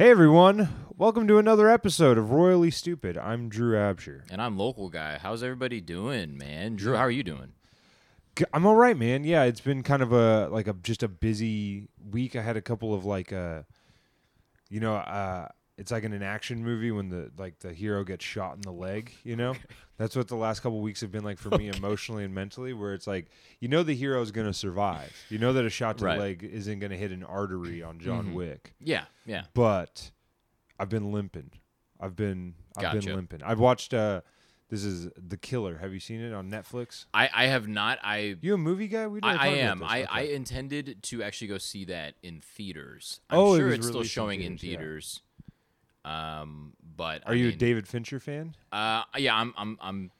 Hey everyone, welcome to another episode of Royally Stupid. I'm Drew Absher. And I'm local guy. How's everybody doing, man? Drew, how are you doing? I'm all right, man. Yeah, it's been kind of a like a just a busy week. I had a couple of like uh you know, uh it's like in an action movie when the like the hero gets shot in the leg, you know? That's what the last couple weeks have been like for me emotionally and mentally where it's like you know the hero is going to survive. You know that a shot to Right. the leg isn't going to hit an artery on John Mhm. Wick. Yeah, yeah. but I've been limping. I've been I've been limping. I've watched uh this is The Killer. Have you seen it on Netflix? I, I have not. I You a movie guy? We I, didn't I am. I, Okay. I intended to actually go see that in theaters. I'm Oh, sure was it's still released in showing in theaters, yeah. Um, but Are I you a David Fincher fan? Uh, yeah, I'm. I'm. I'm.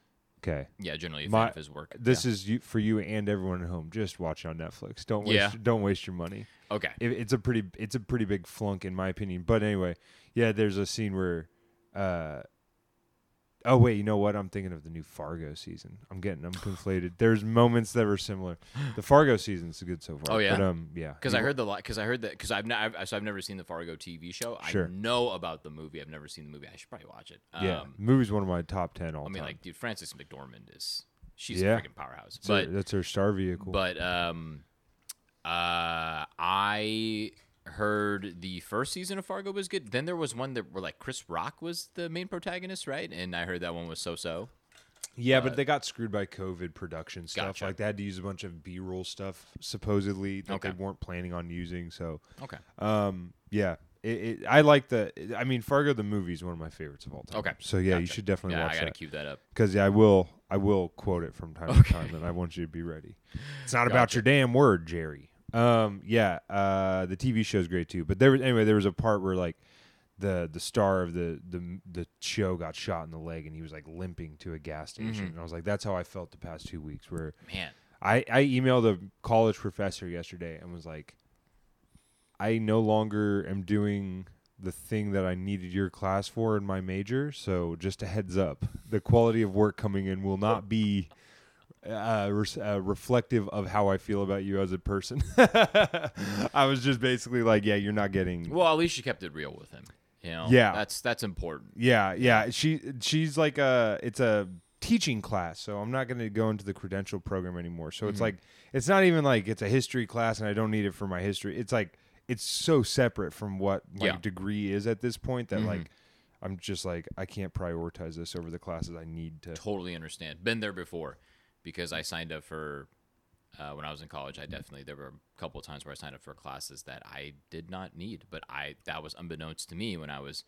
Okay. Yeah, generally a My- of his work. This is you, for you and everyone at home. Just watch it on Netflix. Don't waste Yeah. don't waste your money. okay. It, it's a pretty it's a pretty big flunk in my opinion. But anyway, yeah, there's a scene where uh Oh wait, you know what? I'm thinking of the new Fargo season. I'm getting I'm conflated. There's moments that were similar. The Fargo season's good so far. Oh, yeah? But um yeah. Because I heard the because I heard that because I've, not, I've so I've never seen the Fargo TV show. Sure. I know about the movie. I've never seen the movie. I should probably watch it. Um, Yeah, the movie's one of my top ten all time. I mean, time. like, dude, Frances McDormand is she's Yeah. a freaking powerhouse. That's her- but that's her star vehicle. But um, uh, I heard the first season of Fargo was good. Then there was one that where like Chris Rock was the main protagonist, right? And I heard that one was so-so. yeah, but they got screwed by COVID production stuff. Gotcha. Like they had to use a bunch of B-roll stuff supposedly that Okay. they weren't planning on using. So Okay. um, yeah, it, it, I like the. I mean, Fargo the movie is one of my favorites of all time. Okay. So yeah, you should definitely watch that. I watch gotta that cue that up. because yeah, I will. I will quote it from time to time, and I want you to be ready. It's not about your damn word, Jerry. Um, yeah, uh, the TV show's great too. But there was anyway. There was a part where like the the star of the the the show got shot in the leg, and he was like limping to a gas station. Mhm. And I was like, that's how I felt the past two weeks. Where Man, I I emailed a college professor yesterday and was like, I no longer am doing the thing that I needed your class for in my major. So just a heads up, the quality of work coming in will not be uh, uh, reflective of how I feel about you as a person. I was just basically like, yeah, you're not getting. well, at least you kept it real with him. You know, Yeah. that's that's important. Yeah, yeah. She she's like a it's a teaching class, so I'm not going to go into the credential program anymore. So it's Mhm. like it's not even like it's a history class and I don't need it for my history. It's like it's so separate from what my Yeah. degree is at this point that Mhm. like I'm just like I can't prioritize this over the classes I need to. Totally understand. Been there before, because I signed up for. Uh, when I was in college, I definitely there were a couple of times where I signed up for classes that I did not need, but I that was unbeknownst to me when I was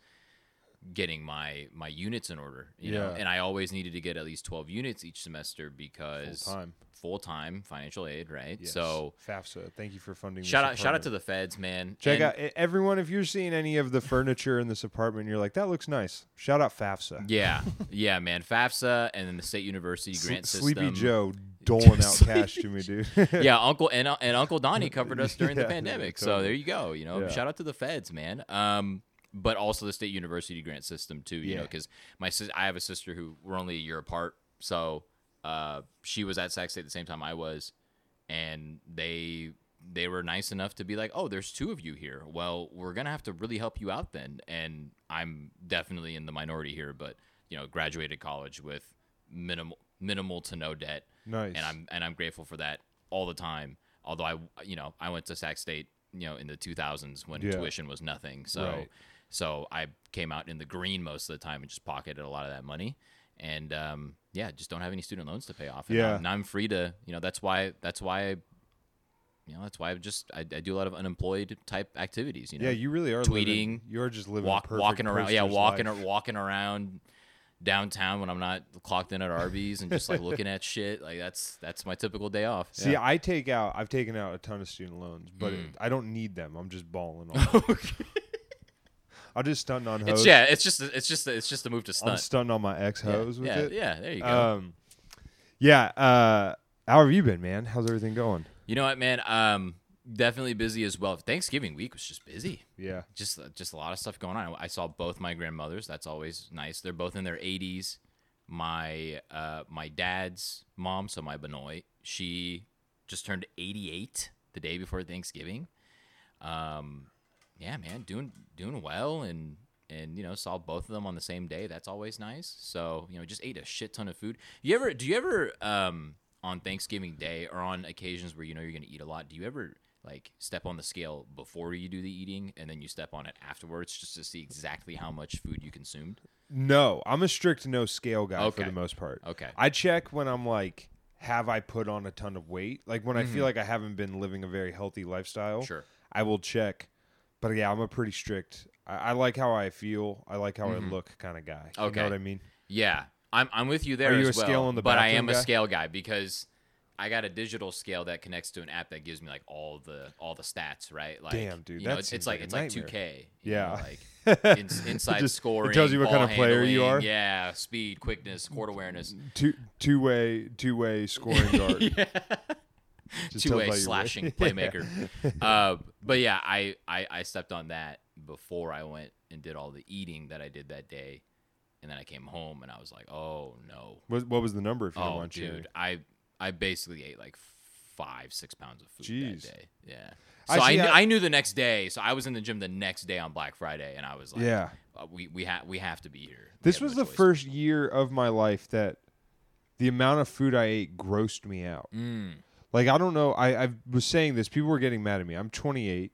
getting my my units in order. You know, Yeah. and I always needed to get at least twelve units each semester because Full time. full time financial aid, right? Yes. So FAFSA, thank you for funding. shout out shout out to the feds, man. Check And- out everyone. If you're seeing any of the furniture in this apartment, you're like, that looks nice. Shout out FAFSA. Yeah, yeah, man. FAFSA and then the state university grant system. Sleepy Joe doling out cash to me, dude. yeah, Uncle and, and Uncle Donnie covered us during Yeah, the pandemic. So totally. there you go. You know, Yeah. shout out to the feds, man. Um, but also the state university grant system too. You know, because my sis- I have a sister who we're only a year apart, so uh, she was at Sac State at the same time I was, and they they were nice enough to be like, oh, there's two of you here. Well, we're gonna have to really help you out then. And I'm definitely in the minority here, but you know, graduated college with minimal minimal to no debt nice. and I'm and I'm grateful for that all the time. Although I, you know, I went to Sac State, you know, in the 2000s when Yeah. tuition was nothing. So, Right. So I came out in the green most of the time and just pocketed a lot of that money. And um, yeah, just don't have any student loans to pay off. And Yeah. now I'm free to, you know, that's why that's why, I, you know, that's why I just I, I do a lot of unemployed type activities. You know, yeah, you really are tweeting, living- you are just living. walk walking around, yeah, walking life. or walking around downtown when I'm not clocked in at Arby's and just like looking at shit. Like that's that's my typical day off. See, Yeah. I take out. I've taken out a ton of student loans, but Mm. it, I don't need them. I'm just balling on. I'll just stunt on hoes. It's yeah, it's just it's just it's just a move to stun. I'm stunting on my ex yeah, hoes with yeah, it. yeah, there you go. Um, yeah. Uh, how have you been, man? How's everything going? you know what, man? Um, definitely busy as well. Thanksgiving week was just busy. Yeah. Just just a lot of stuff going on. I saw both my grandmothers. That's always nice. They're both in their 80s. My uh my dad's mom, so my Benoit, she just turned 88 the day before Thanksgiving. Um yeah, man, doing doing well and and you know saw both of them on the same day. That's always nice. So you know, just ate a shit ton of food. You ever do you ever um on Thanksgiving Day or on occasions where you know you're gonna eat a lot? Do you ever like step on the scale before you do the eating and then you step on it afterwards just to see exactly how much food you consumed? No, I'm a strict no scale guy Okay. for the most part. Okay. I check when I'm like, have I put on a ton of weight? Like when I Mm-hmm. feel like I haven't been living a very healthy lifestyle. Sure. I will check. But yeah, I'm a pretty strict. I, I like how I feel. I like how I look kind of guy. You Mm-hmm. Okay. know what I mean? Yeah, I'm I'm with you there. Are you as a well, scale on the but I am a scale guy because I got a digital scale that connects to an app that gives me like all the all the stats, right? Like, Damn, dude, you know, it's, it's like, like it's like 2K. you know, Yeah. like in, inside just- it tells you what kind of player you are? Yeah, speed, quickness, court awareness, Two two way two way scoring guard. Just two way slashing playmaker. uh, but yeah, I, I I stepped on that before I went and did all the eating that I did that day, and then I came home and I was like, oh no. What, what was the number if you Oh, sharing? dude, I I basically ate like five, six pounds of food Jeez. that day. Yeah. I So I, see, kn- I- I knew the next day. So I was in the gym the next day on Black Friday, and I was like, Yeah. uh, we we have we have to be here. We This was no the choice." first year of my life that the amount of food I ate grossed me out. Mm. Like I don't know. I I was saying this. People were getting mad at me. I'm 28,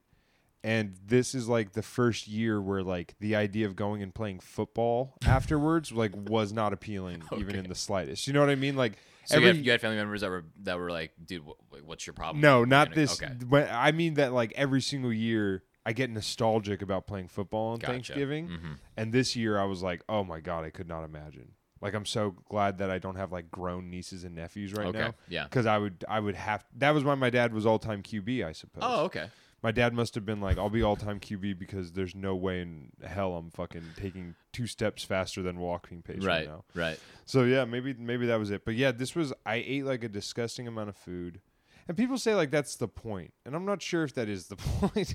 and this is like the first year where like the idea of going and playing football afterwards like was not appealing even in the slightest. You know what I mean? Like So every you, had, you had family members that were that were like, dude, wh- what's your problem? no, We're not gonna- this. Okay. But I mean that like every single year I get nostalgic about playing football on Gotcha. Thanksgiving, Mhm. and this year I was like, oh my god, I could not imagine. Like I'm so glad that I don't have like grown nieces and nephews right Okay. now. Yeah. Because I would, I would have. That was why my dad was all time QB, I suppose. Oh, okay. My dad must have been like, I'll be all time QB because there's no way in hell I'm fucking taking two steps faster than walking pace right, Right. now. Right. So yeah, maybe maybe that was it. But yeah, this was I ate like a disgusting amount of food. And people say like that's the point. And I'm not sure if that is the point.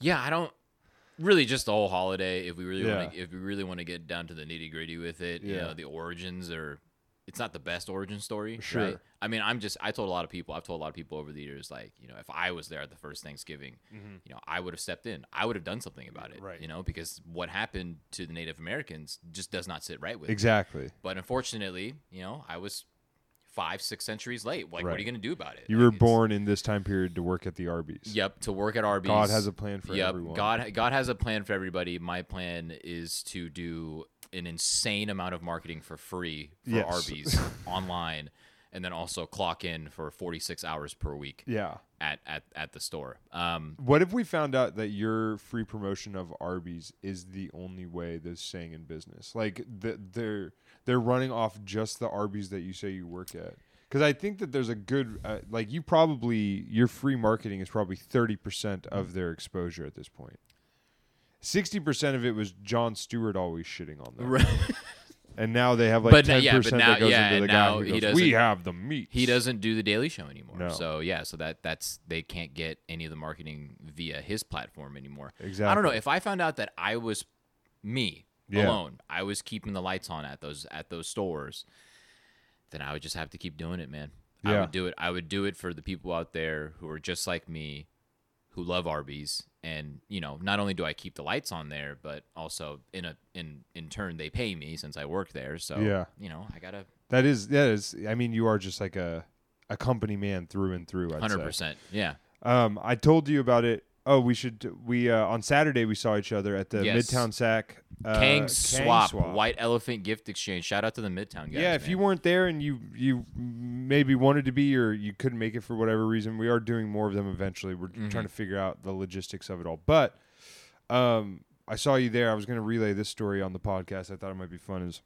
Yeah, I don't really just the whole holiday. If we really Yeah. want to, if we really want to get down to the nitty gritty with it, you know, the origins are. It's not the best origin story, Sure. right? I mean, I'm just. I told a lot of people. I've told a lot of people over the years, like, you know, if I was there at the first Thanksgiving, you know, I would have stepped in. I would have done something about it, Mm-hmm. Right. You know, because what happened to the Native Americans just does not sit right with. me. exactly. But unfortunately, you know, I was five, six centuries late. Like, what are you going to do about it? You Like, were born in this time period to work at the Arby's. Yep, to work at Arby's. God has a plan for yep, everyone. God God has a plan for everybody. My plan is to do an insane amount of marketing for free for Yes. Arby's online and then also clock in for 46 hours per week Yeah. at at, at the store. Um What if we found out that your free promotion of Arby's is the only way they're staying in business? Like the, they're they're running off just the Arby's that you say you work at. Because I think that there's a good uh, like you probably your free marketing is probably thirty percent of their exposure at this point. Sixty percent of it was Jon Stewart always shitting on them, and now they have like But now- ten yeah, but percent now- that goes yeah, into the guy who he goes, doesn't- "We have the meat." he doesn't do the Daily Show anymore. No. So yeah, so that that's they can't get any of the marketing via his platform anymore. Exactly. I don't know if I found out that I was me Yeah. alone, I was keeping the lights on at those at those stores, then I would just have to keep doing it, man. I Yeah. would do it. I would do it for the people out there who are just like me, who love Arby's, and you know, not only do I keep the lights on there, but also in a in in turn they pay me since I work there. So Yeah. you know, I gotta That is that is. I mean, you are just like a a company man through and through. I'd hundred say. percent, yeah. Um, I told you about it. Oh, we should. We uh, on Saturday we saw each other at the Yes. Midtown Sac. Uh, Kang swap, Swap. White Elephant Gift Exchange. Shout out to the Midtown guys. yeah, if man. you weren't there and you you maybe wanted to be or you couldn't make it for whatever reason, we are doing more of them eventually. We're Mm-hmm. trying to figure out the logistics of it all. But um, I saw you there. I was going to relay this story on the podcast. I thought it might be fun. Is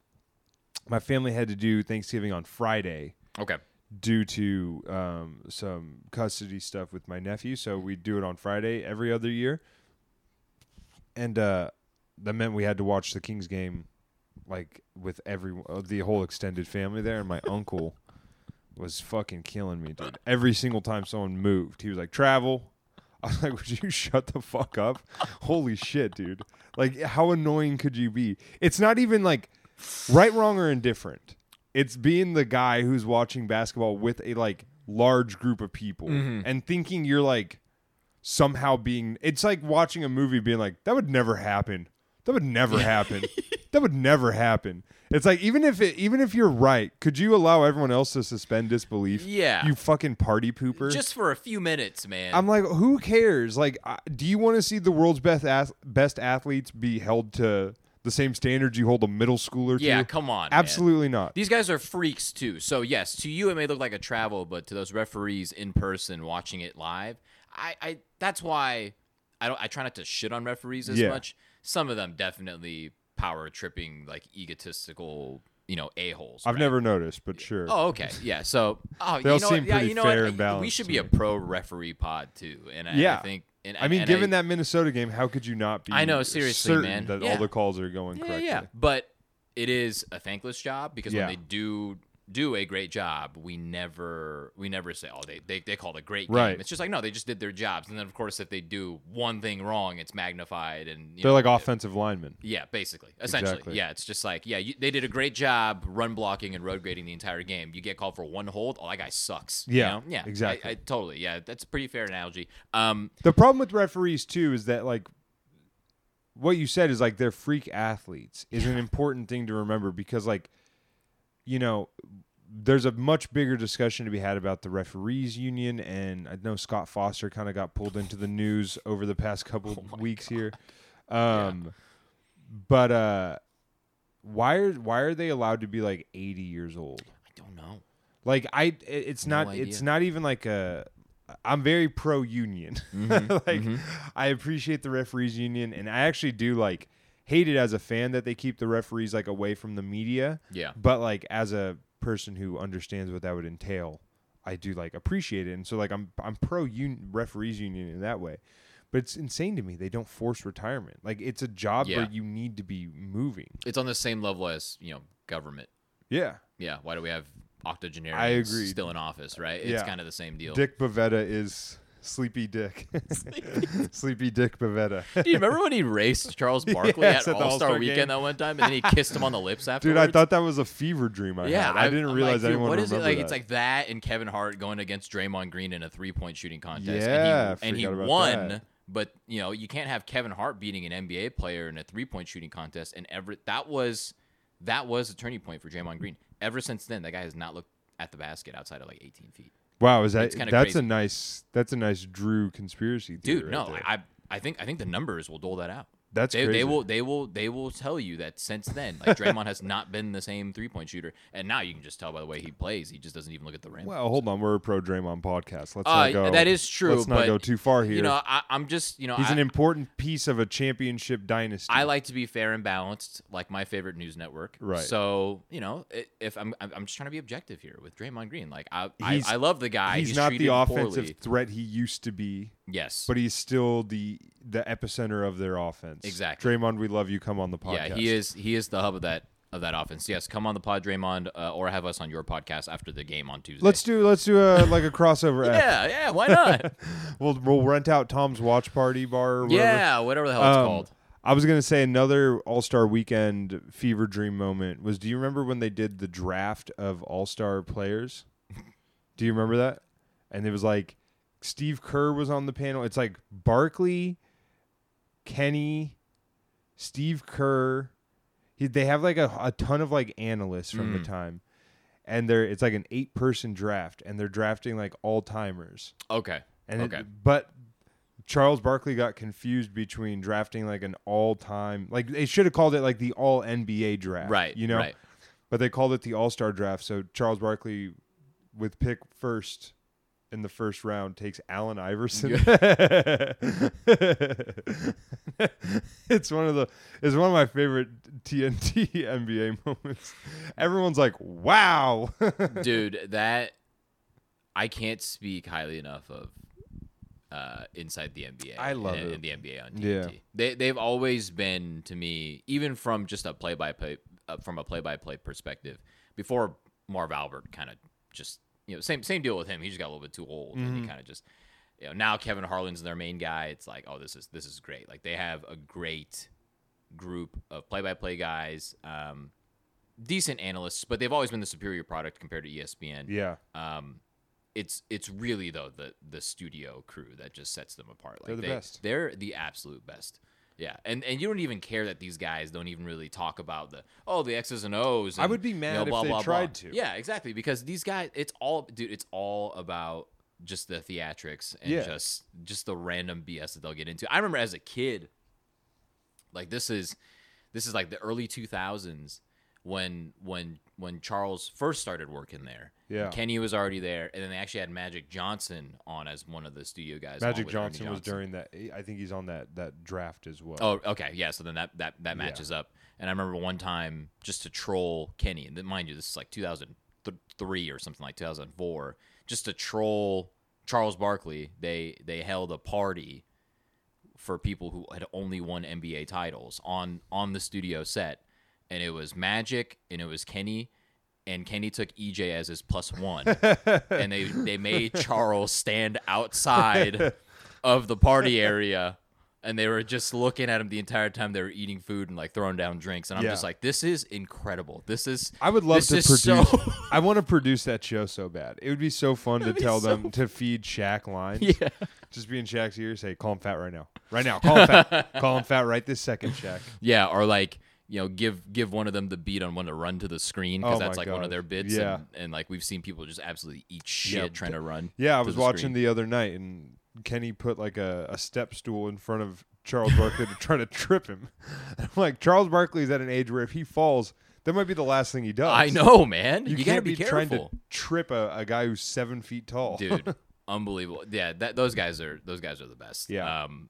my family had to do Thanksgiving on Friday. okay, due to um, some custody stuff with my nephew. So we do it on Friday every other year, and uh, that meant we had to watch the Kings game like with every uh, the whole extended family there. And my uncle was fucking killing me, dude. Every single time someone moved, he was like, "Travel." I was like, "Would you shut the fuck up?" Holy shit, dude! Like, how annoying could you be? It's not even like right, wrong, or indifferent. It's being the guy who's watching basketball with a like large group of people Mm-hmm. and thinking you're like somehow being it's like watching a movie being like that would never happen. That would never happen. that would never happen. It's like even if it even if you're right, could you allow everyone else to suspend disbelief? Yeah. You fucking party pooper. Just for a few minutes, man. I'm like, who cares? Like, do you want to see the world's best ath- best athletes be held to the same standards you hold a middle schooler yeah, to? come on. man. Absolutely not. These guys are freaks too. So yes, to you it may look like a travel, but to those referees in person watching it live, I, I that's why I don't I try not to shit on referees as Yeah. much. Some of them definitely power tripping like egotistical, you know, a holes. I've never noticed, but sure. Oh, okay. Yeah. So, oh, They all you know what? seem Yeah, pretty you know fair what? and balanced We should be a pro referee pod too, and I, Yeah. I think. And, I mean, and given that Minnesota game, how could you not be? I know, seriously, man. that Yeah. all the calls are going Yeah, correctly. yeah. But it is a thankless job because Yeah. when they do do a great job, we never we never say, oh, they they, they called a great game. Right. It's just like no, they just did their jobs, and then of course if they do one thing wrong, it's magnified and you They're know, like offensive linemen. yeah, basically, essentially, Exactly. yeah. It's just like yeah, you, they did a great job run blocking and road grading the entire game. You get called for one hold, oh that guy sucks. you Yeah, know? yeah, exactly. I, totally, yeah. That's a pretty fair analogy. Um, The problem with referees too is that like what you said is like they're freak athletes is an important thing to remember because like you know there's a much bigger discussion to be had about the referees union and I know Scott Foster kind of got pulled into the news over the past couple Oh weeks here. Um but uh why are why are they allowed to be like 80 years old? I don't know. Like I it's No not it's not even like a I'm very pro union. like I appreciate the referees union and I actually do like hate it as a fan that they keep the referees like away from the media. Yeah. But like as a person who understands what that would entail, I do like appreciate it. And so like I'm I'm pro un- referees union in that way. But it's insane to me they don't force retirement. Like it's a job Yeah. where you need to be moving. It's on the same level as you know government. Yeah. Yeah, why do we have octogenarians I agree. still in office, right? It's Yeah. kind of the same deal. Dick Bavetta is Sleepy Dick. Sleepy Dick Bavetta. Do you remember when he raced Charles Barkley Yes, at at All Star Weekend game. that one time, and then he kissed him on the lips afterwards? Dude, I thought that was a fever dream I Yeah, had. I, didn't I'm realize like, anyone What is it like? that. It's like that and Kevin Hart going against Draymond Green in a three point shooting contest. Yeah, and he, and he won. that. But you know, you can't have Kevin Hart beating an NBA player in a three point shooting contest. And ever that was that was a turning point for Draymond Green. Ever since then, that guy has not looked at the basket outside of like 18 feet. Wow, is that that's crazy. a nice that's a nice Drew conspiracy theory. Dude, right no, there. I I think I think the numbers will dole that out. That's They, they will they will they will tell you that since then, like Draymond has not been the same three point shooter, and now you can just tell by the way he plays, he just doesn't even look at the rim. Well, hold on, we're a pro Draymond podcast. Let's Uh, not go. that is true, Let's not go too far here. You know, I, I'm just you know He's I, an important piece of a championship dynasty. I like to be fair and balanced, like my favorite news network. Right. So you know, if I'm I'm just trying to be objective here with Draymond Green. Like I I, I love the guy. he's, not the offensive poorly. threat he used to be, Yes. but he's still the the epicenter of their offense. Exactly. Draymond, we love you. Come on the podcast. Yeah, he is. He is the hub of that of that offense. Yes, come on the pod, Draymond, uh, or have us on your podcast after the game on Tuesday. Let's do let's do a like a crossover. Yeah, yeah. Why not? We'll we'll rent out Tom's watch party bar. Or whatever. yeah, whatever the hell it's Um, called. I was gonna say another All Star Weekend fever dream moment was. Do you remember when they did the draft of All Star players? do you remember that? And it was like Steve Kerr was on the panel. It's like Barkley, Kenny, Steve Kerr. He, they have like a, a ton of like analysts from the Mm. time, and they're it's like an eight person draft, and they're drafting like all timers. Okay. And it- Okay. but Charles Barkley got confused between drafting like an all-time like they should have called it like the all NBA draft. Right. You know? Right. But they called it the All-Star draft. So Charles Barkley with pick first in the first round takes Allen Iverson. it's one of the it's one of my favorite TNT NBA moments. Everyone's like, "Wow." Dude, that I can't speak highly enough of uh, inside the NBA. I love and, it. and the NBA on Yeah. TNT. They they've always been to me, even from just a play by play uh, from a play by play perspective. Before Marv Albert kind of just you know same same deal with him. He just got a little bit too old, and Mm-hmm. he kind of just you know now Kevin Harlan's their main guy. It's like oh this is this is great. Like they have a great group of play by play guys. Um, decent analysts, but they've always been the superior product compared to ESPN. yeah. Um, it's it's really though the the studio crew that just sets them apart. Like They're the they, best. They're the absolute best. Yeah, and and you don't even care that these guys don't even really talk about the oh the X's and O's. I would be you know, mad if they blah, blah. tried to. Yeah, exactly. Because these guys, it's all dude. It's all about just the theatrics and Yeah. just just the random BS that they'll get into. I remember as a kid, like this is this is like the early 2000s when when when Charles first started working there. Yeah. Kenny was already there, and then they actually had Magic Johnson on as one of the studio guys. Magic Ernie Johnson was during that. I think he's on that that draft as well. Oh, okay, yeah. So then that that that matches up. And I remember one time just to troll Kenny, and mind you, this is like 2003 or something like 2004, just to troll Charles Barkley. They they held a party for people who had only won NBA titles on on the studio set, and it was Magic and it was Kenny. And Kenny took EJ as his plus one, and they they made Charles stand outside of the party area and they were just looking at him the entire time they were eating food and like throwing down drinks and i'm Yeah. just like this is incredible this is I would love this to is produce. so- I want to produce that show so bad. It would be so fun to That'd be tell so them to feed Shaq lines. yeah Just be in Shaq's ear, say, "Call him fat right now, right now. Call him fat. Call him fat right this second, Shaq." yeah or like you know give give one of them the beat on when to run to the screen because Oh that's like one of their bits Yeah. and, and like we've seen people just absolutely eat shit Yeah, trying to run Yeah, I was the watching screen. the other night, and Kenny put like a, a step stool in front of Charles Barkley to try to trip him. I'm like, Charles Barkley's at an age where if he falls, that might be the last thing he does. i know man You, you, can't gotta be, trying careful to trip a, a guy who's seven feet tall. dude unbelievable yeah that those guys are those guys are the best Yeah. um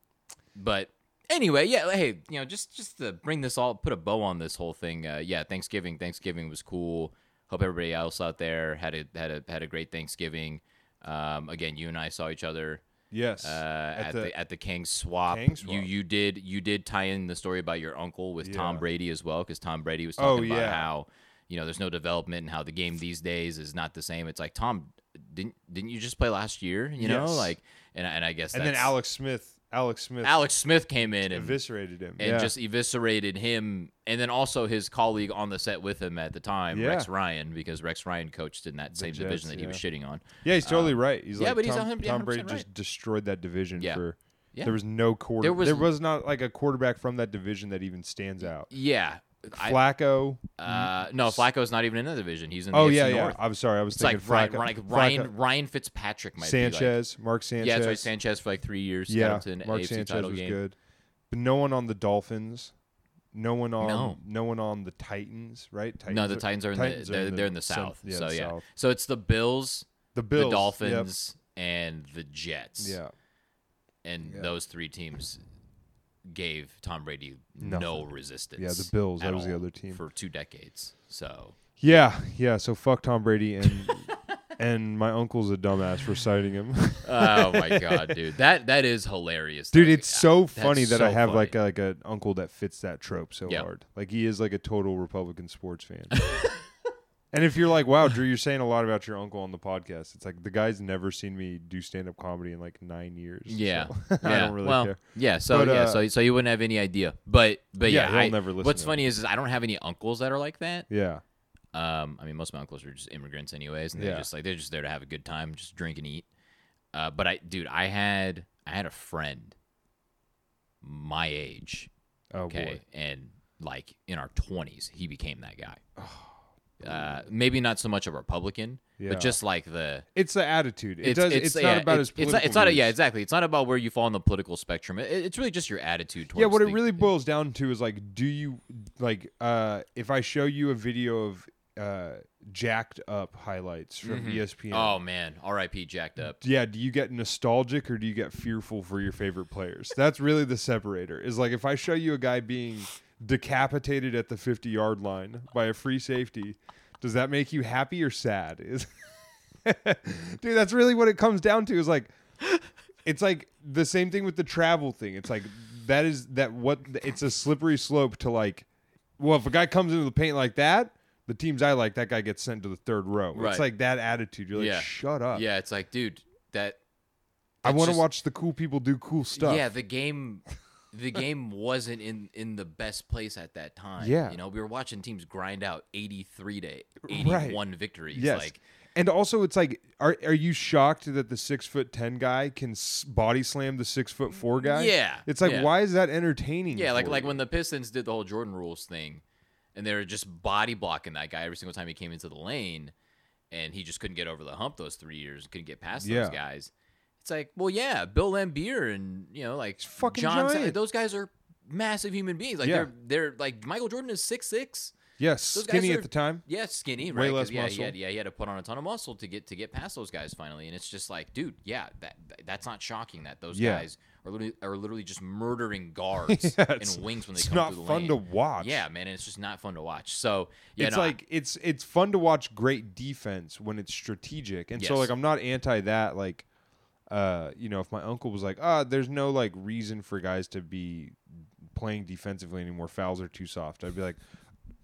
but anyway yeah hey you know just just to bring this all put a bow on this whole thing uh yeah thanksgiving thanksgiving was cool hope everybody else out there had a had a had a great thanksgiving um again you and i saw each other yes. uh, at, the, the- at the Kang swap. Kang You swap. you did you did tie in the story about your uncle with Tom Brady as well because Tom Brady was Oh, talking about yeah. how you know there's no development and how the game these days is not the same. It's like Tom didn't didn't you just play last year? You know, like and and I guess and then Alex Smith, Alex Smith, Alex Smith came in and eviscerated him. and yeah. just eviscerated him, and then also his colleague on the set with him at the time, Yeah. Rex Ryan, because Rex Ryan coached in that same division Jets, that he was shitting on. yeah, he's totally um, right. He's yeah, like but he's Tom, 100 Tom Brady 100% just destroyed that division Yeah. for. Yeah. There was no quarter. There There was- was, not like a quarterback from that division that even stands out. Yeah, I, Flacco. uh, no, Flacco's not even in the division. He's in the oh AFC yeah, yeah. North. I'm sorry. I was It's like thinking Ryan, Flacco. Ryan, Flacco- Ryan, Fitzpatrick might be like, Sanchez, Mark Sanchez. yeah, that's right. Sanchez for like three years. Yeah, him Mark AFC Sanchez title was game. good, but no one on the Dolphins. No one on No. one on the Titans, right? Titans No, the Titans are in Titans the are they're, they're in the south. yeah, so the yeah, South. so it's the Bills, the Bills, the yep. Dolphins, and the Jets. Yeah, and Yeah. those three teams gave Tom Brady no resistance. Yeah, the Bills, that was the other team. for two decades. So yeah, yeah. So fuck Tom Brady and and my uncle's a dumbass for citing him. oh my god, dude, that that is hilarious, Dude, though. it's so That's funny that I have funny. like a, like an uncle that fits that trope so Yep. hard. Like he is like a total Republican sports fan. and if you're like, wow, Drew, you're saying a lot about your uncle on the podcast. It's like the guy's never seen me do stand up comedy in like nine years. Yeah, so I don't really well, care. yeah. So But, yeah, uh, so so you wouldn't have any idea, but but Yeah, yeah, I, never listen What's funny is, is I don't have any uncles that are like that. Yeah. Um, I mean, most of my uncles are just immigrants, anyways, and they're Yeah. just like they're just there to have a good time, just drink and eat. Uh, but I, dude, I had I had a friend my age, Oh okay, boy. and like in our twenties, he became that guy. Uh, maybe not so much a Republican, Yeah. but just like the It's the attitude. It it's does. it's, It's, not about it's, his. it's not it's not a, yeah exactly. It's not about where you fall on the political spectrum. It, it's really just your attitude towards. Yeah, what it really boils down to is like, do you like uh if I show you a video of uh jacked up highlights from E ESPN? Oh man, R.I.P. Jacked up. yeah, do you get nostalgic or do you get fearful for your favorite players? That's really the separator. Is like if I show you a guy being decapitated at the 50 yard line by a free safety, does that make you happy or sad? Is Dude, that's really what it comes down to is like it's like the same thing with the travel thing. It's like that is that what it's a slippery slope to like well, if a guy comes into the paint like that, the teams I like, that guy gets sent to the third row. Right. It's like that attitude. You're like, Yeah. shut up. Yeah, it's like, dude, that. I want to watch the cool people do cool stuff. Yeah, the game, the game wasn't in in the best place at that time. Yeah. you know, we were watching teams grind out eighty three to eighty one victories. Yes. Like, And also, it's like, are are you shocked that the six foot ten guy can body slam the six foot four guy? Yeah, It's like, yeah. why is that entertaining? Yeah, like for like when the Pistons did the whole Jordan rules thing, and they were just body blocking that guy every single time he came into the lane, and he just couldn't get over the hump those three years, couldn't get past Yeah. those guys. It's like, well, yeah, Bill Laimbeer and you know like fucking John, Sa- those guys are massive human beings. Like Yeah. they're they're like Michael Jordan is six six. yes, those guys skinny are- at the time. Yeah, skinny, Way right? 'cause, less yeah, He muscle. had, yeah, he had to put on a ton of muscle to get to get past those guys finally, and it's just like, dude, yeah, that, that- that's not shocking that those Yeah. guys are literally are literally just murdering guards Yeah, it's- and wings when they It's come not through the fun lane. to watch. Yeah, man, and it's just not fun to watch. So yeah, it's no, I- like it's it's fun to watch great defense when it's strategic, and so Yes. like I'm not anti that. Like, uh, you know, if my uncle was like, ah, there's no like reason for guys to be playing defensively anymore, fouls are too soft. I'd be like,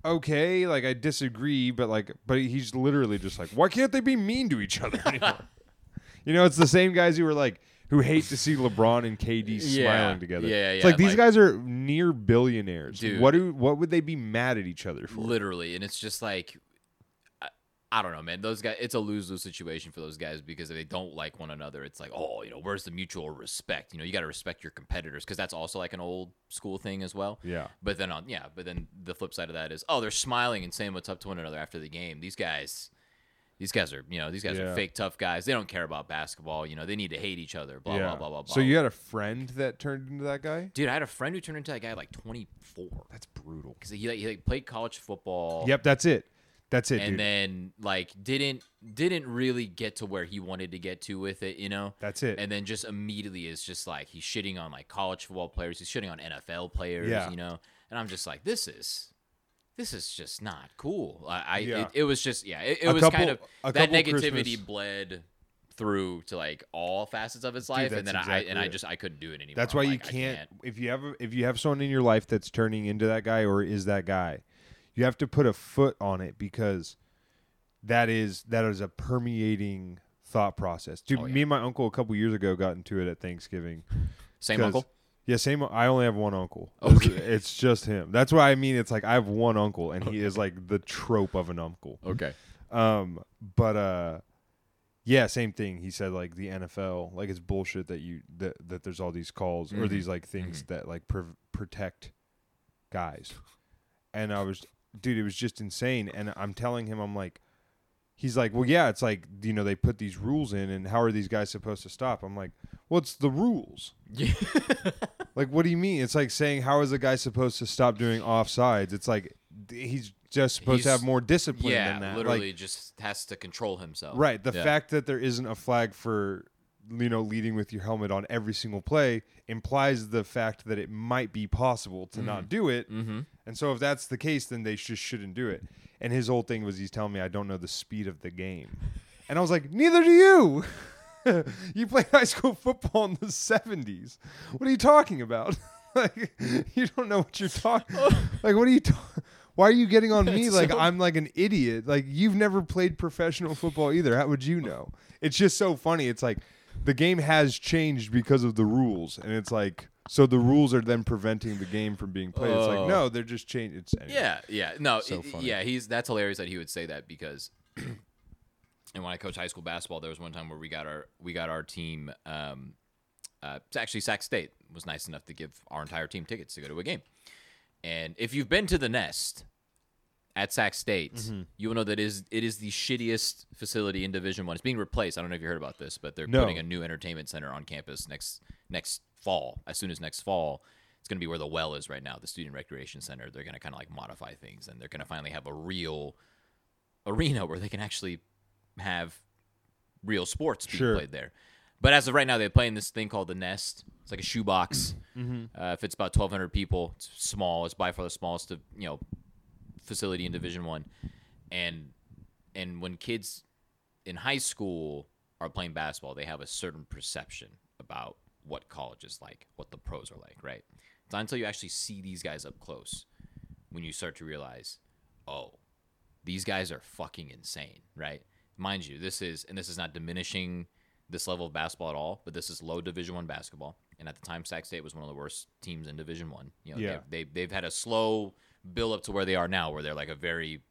okay, like I disagree, but like, but he's literally just like, why can't they be mean to each other anymore? you know, it's the same guys who were like. Who hate to see LeBron and KD Yeah. smiling together? Yeah, It's yeah, like these like- guys are near billionaires. Dude. What do what would they be mad at each other for? literally, and it's just like. I, don't know, man. Those guys, it's a lose lose situation for those guys because if they don't like one another, it's like, oh, you know, where's the mutual respect? You know, you got to respect your competitors because that's also like an old school thing as well. Yeah. But then on yeah, but then the flip side of that is oh they're smiling and saying what's up to one another after the game. These guys, these guys are you know these guys Yeah. are fake tough guys. They don't care about basketball. You know they need to hate each other. Blah blah blah blah blah. So you had a friend that turned into that guy? dude, I had a friend who turned into that guy at like 24 That's brutal. because he he like played college football. Yep, that's it. That's it, And dude. then like didn't didn't really get to where he wanted to get to with it, you know. that's it. And then just immediately is just like he's shitting on like college football players. He's shitting on NFL players, Yeah. you know. And I'm just like, this is this is just not cool. I, I Yeah. it, it was just yeah, it, it was couple- kind of that negativity Christmas- bled through to like all facets of his life, that's and then I exactly and I just I couldn't do it anymore. that's why you like, I can't, if you have if you have someone in your life that's turning into that guy or is that guy, you have to put a foot on it because that is that is a permeating thought process. Dude, Oh, yeah. me and my uncle a couple years ago got into it at Thanksgiving. Same uncle. Yeah, same. I only have one uncle. Okay. It's, just him. That's why I mean. It's like I have one uncle, and he is like the trope of an uncle. Okay. Um, but uh, yeah, same thing. He said like the NFL, like it's bullshit that you that that there's all these calls or Mhm. these like things that like pr- protect guys. And I was, dude, it was just insane. And I'm telling him, I'm like, he's like, well, yeah, it's like you know they put these rules in, and how are these guys supposed to stop? I'm like, well, the rules. Yeah. Like, what do you mean? It's like saying, how is a guy supposed to stop doing offsides? It's like he's just supposed to have more discipline yeah, than that. literally Like, just has to control himself. right. The Yeah. fact that there isn't a flag for, you know, leading with your helmet on every single play implies the fact that it might be possible to not do it. Mm-hmm. And so, if that's the case, then they just shouldn't do it. And his whole thing was he's telling me I don't know the speed of the game, and I was like, neither do you. you played high school football in the '70s. What are you talking about? like, you don't know what you're talking. like, what are you? Ta- Why are you getting on me like so- I'm like an idiot? Like you've never played professional football either. How would you know? It's just so funny. It's like the game has changed because of the rules, and it's like so the rules are then preventing the game from being played. It's like Oh. no, they're just changing. It's anyway. Yeah, yeah. No, So it- funny. yeah, he's that's hilarious that he would say that because and when I coached high school basketball, there was one time where we got our we got our team um uh it's actually Sac State was nice enough to give our entire team tickets to go to a game. And if you've been to the Nest at Sac State, Mm-hmm. you will know that it is it is the shittiest facility in Division One. It's being replaced. I don't know if you heard about this, but they're No. putting a new entertainment center on campus next next fall. As soon as next fall, it's going to be where the well is right now, the student recreation center. They're going to kind of like modify things, and they're going to finally have a real arena where they can actually have real sports being Sure. played there. But as of right now, they're playing this thing called the Nest. It's like a shoebox. Uh, fits about 1,200 people. It's small. It's by far the smallest of you know facility in Division One, and and when kids in high school are playing basketball, they have a certain perception about what college is like, what the pros are like, right? It's not until you actually see these guys up close when you start to realize, oh, these guys are fucking insane, right? Mind you, this is and this is not diminishing this level of basketball at all, but this is low Division One basketball. And at the time, Sac State was one of the worst teams in Division One. You know, Yeah. they, they they've had a slow build up to where they are now, where they're like a very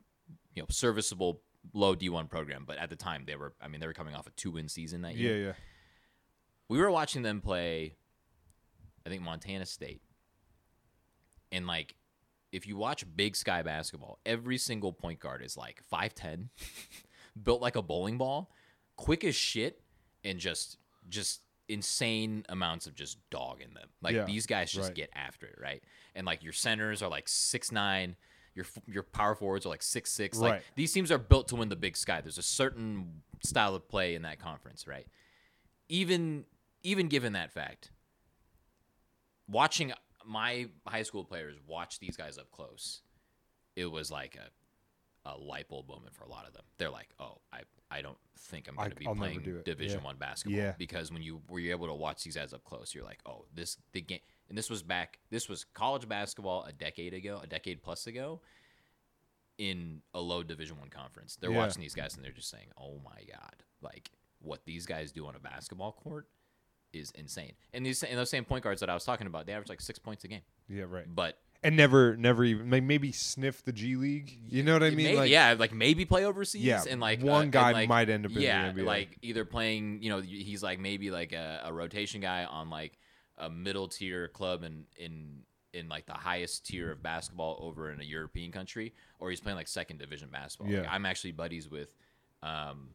you know serviceable low D1 program, but at the time they were. I mean, they were coming off a two win season that year. Yeah, yeah. We were watching them play. I think Montana State, and like, if you watch Big Sky basketball, every single point guard is like five ten, built like a bowling ball, quick as shit, and just just insane amounts of just dog in them. Like Yeah, these guys just right. get after it, right? And like your centers are like six nine. Your, your power forwards are like six six. Like Right. these teams are built to win the Big Sky. There's a certain style of play in that conference, right? Even even given that fact, watching my high school players watch these guys up close, it was like a a light bulb moment for a lot of them. They're like, "Oh, I I don't think I'm going to be I'll playing. Division Yeah. One basketball." Yeah. Because when you were you able to watch these guys up close, you're like, "Oh, this the game." And this was back. This was college basketball a decade ago, a decade plus ago, in a low Division One conference. They're Yeah. watching these guys and they're just saying, "Oh my god!" Like what these guys do on a basketball court is insane. And these and those same point guards that I was talking about, they average like six points a game. Yeah, right. But And never, never even maybe sniff the G League. You know what I mean? Maybe, like, yeah, like maybe play overseas. Yeah, and like one uh, guy like, might end up in the yeah, NBA. like either playing. You know, he's like maybe like a, a rotation guy on like a middle tier club in in in like the highest tier of basketball over in a European country, or he's playing like second division basketball. Like, Yeah. I'm actually buddies with. Um,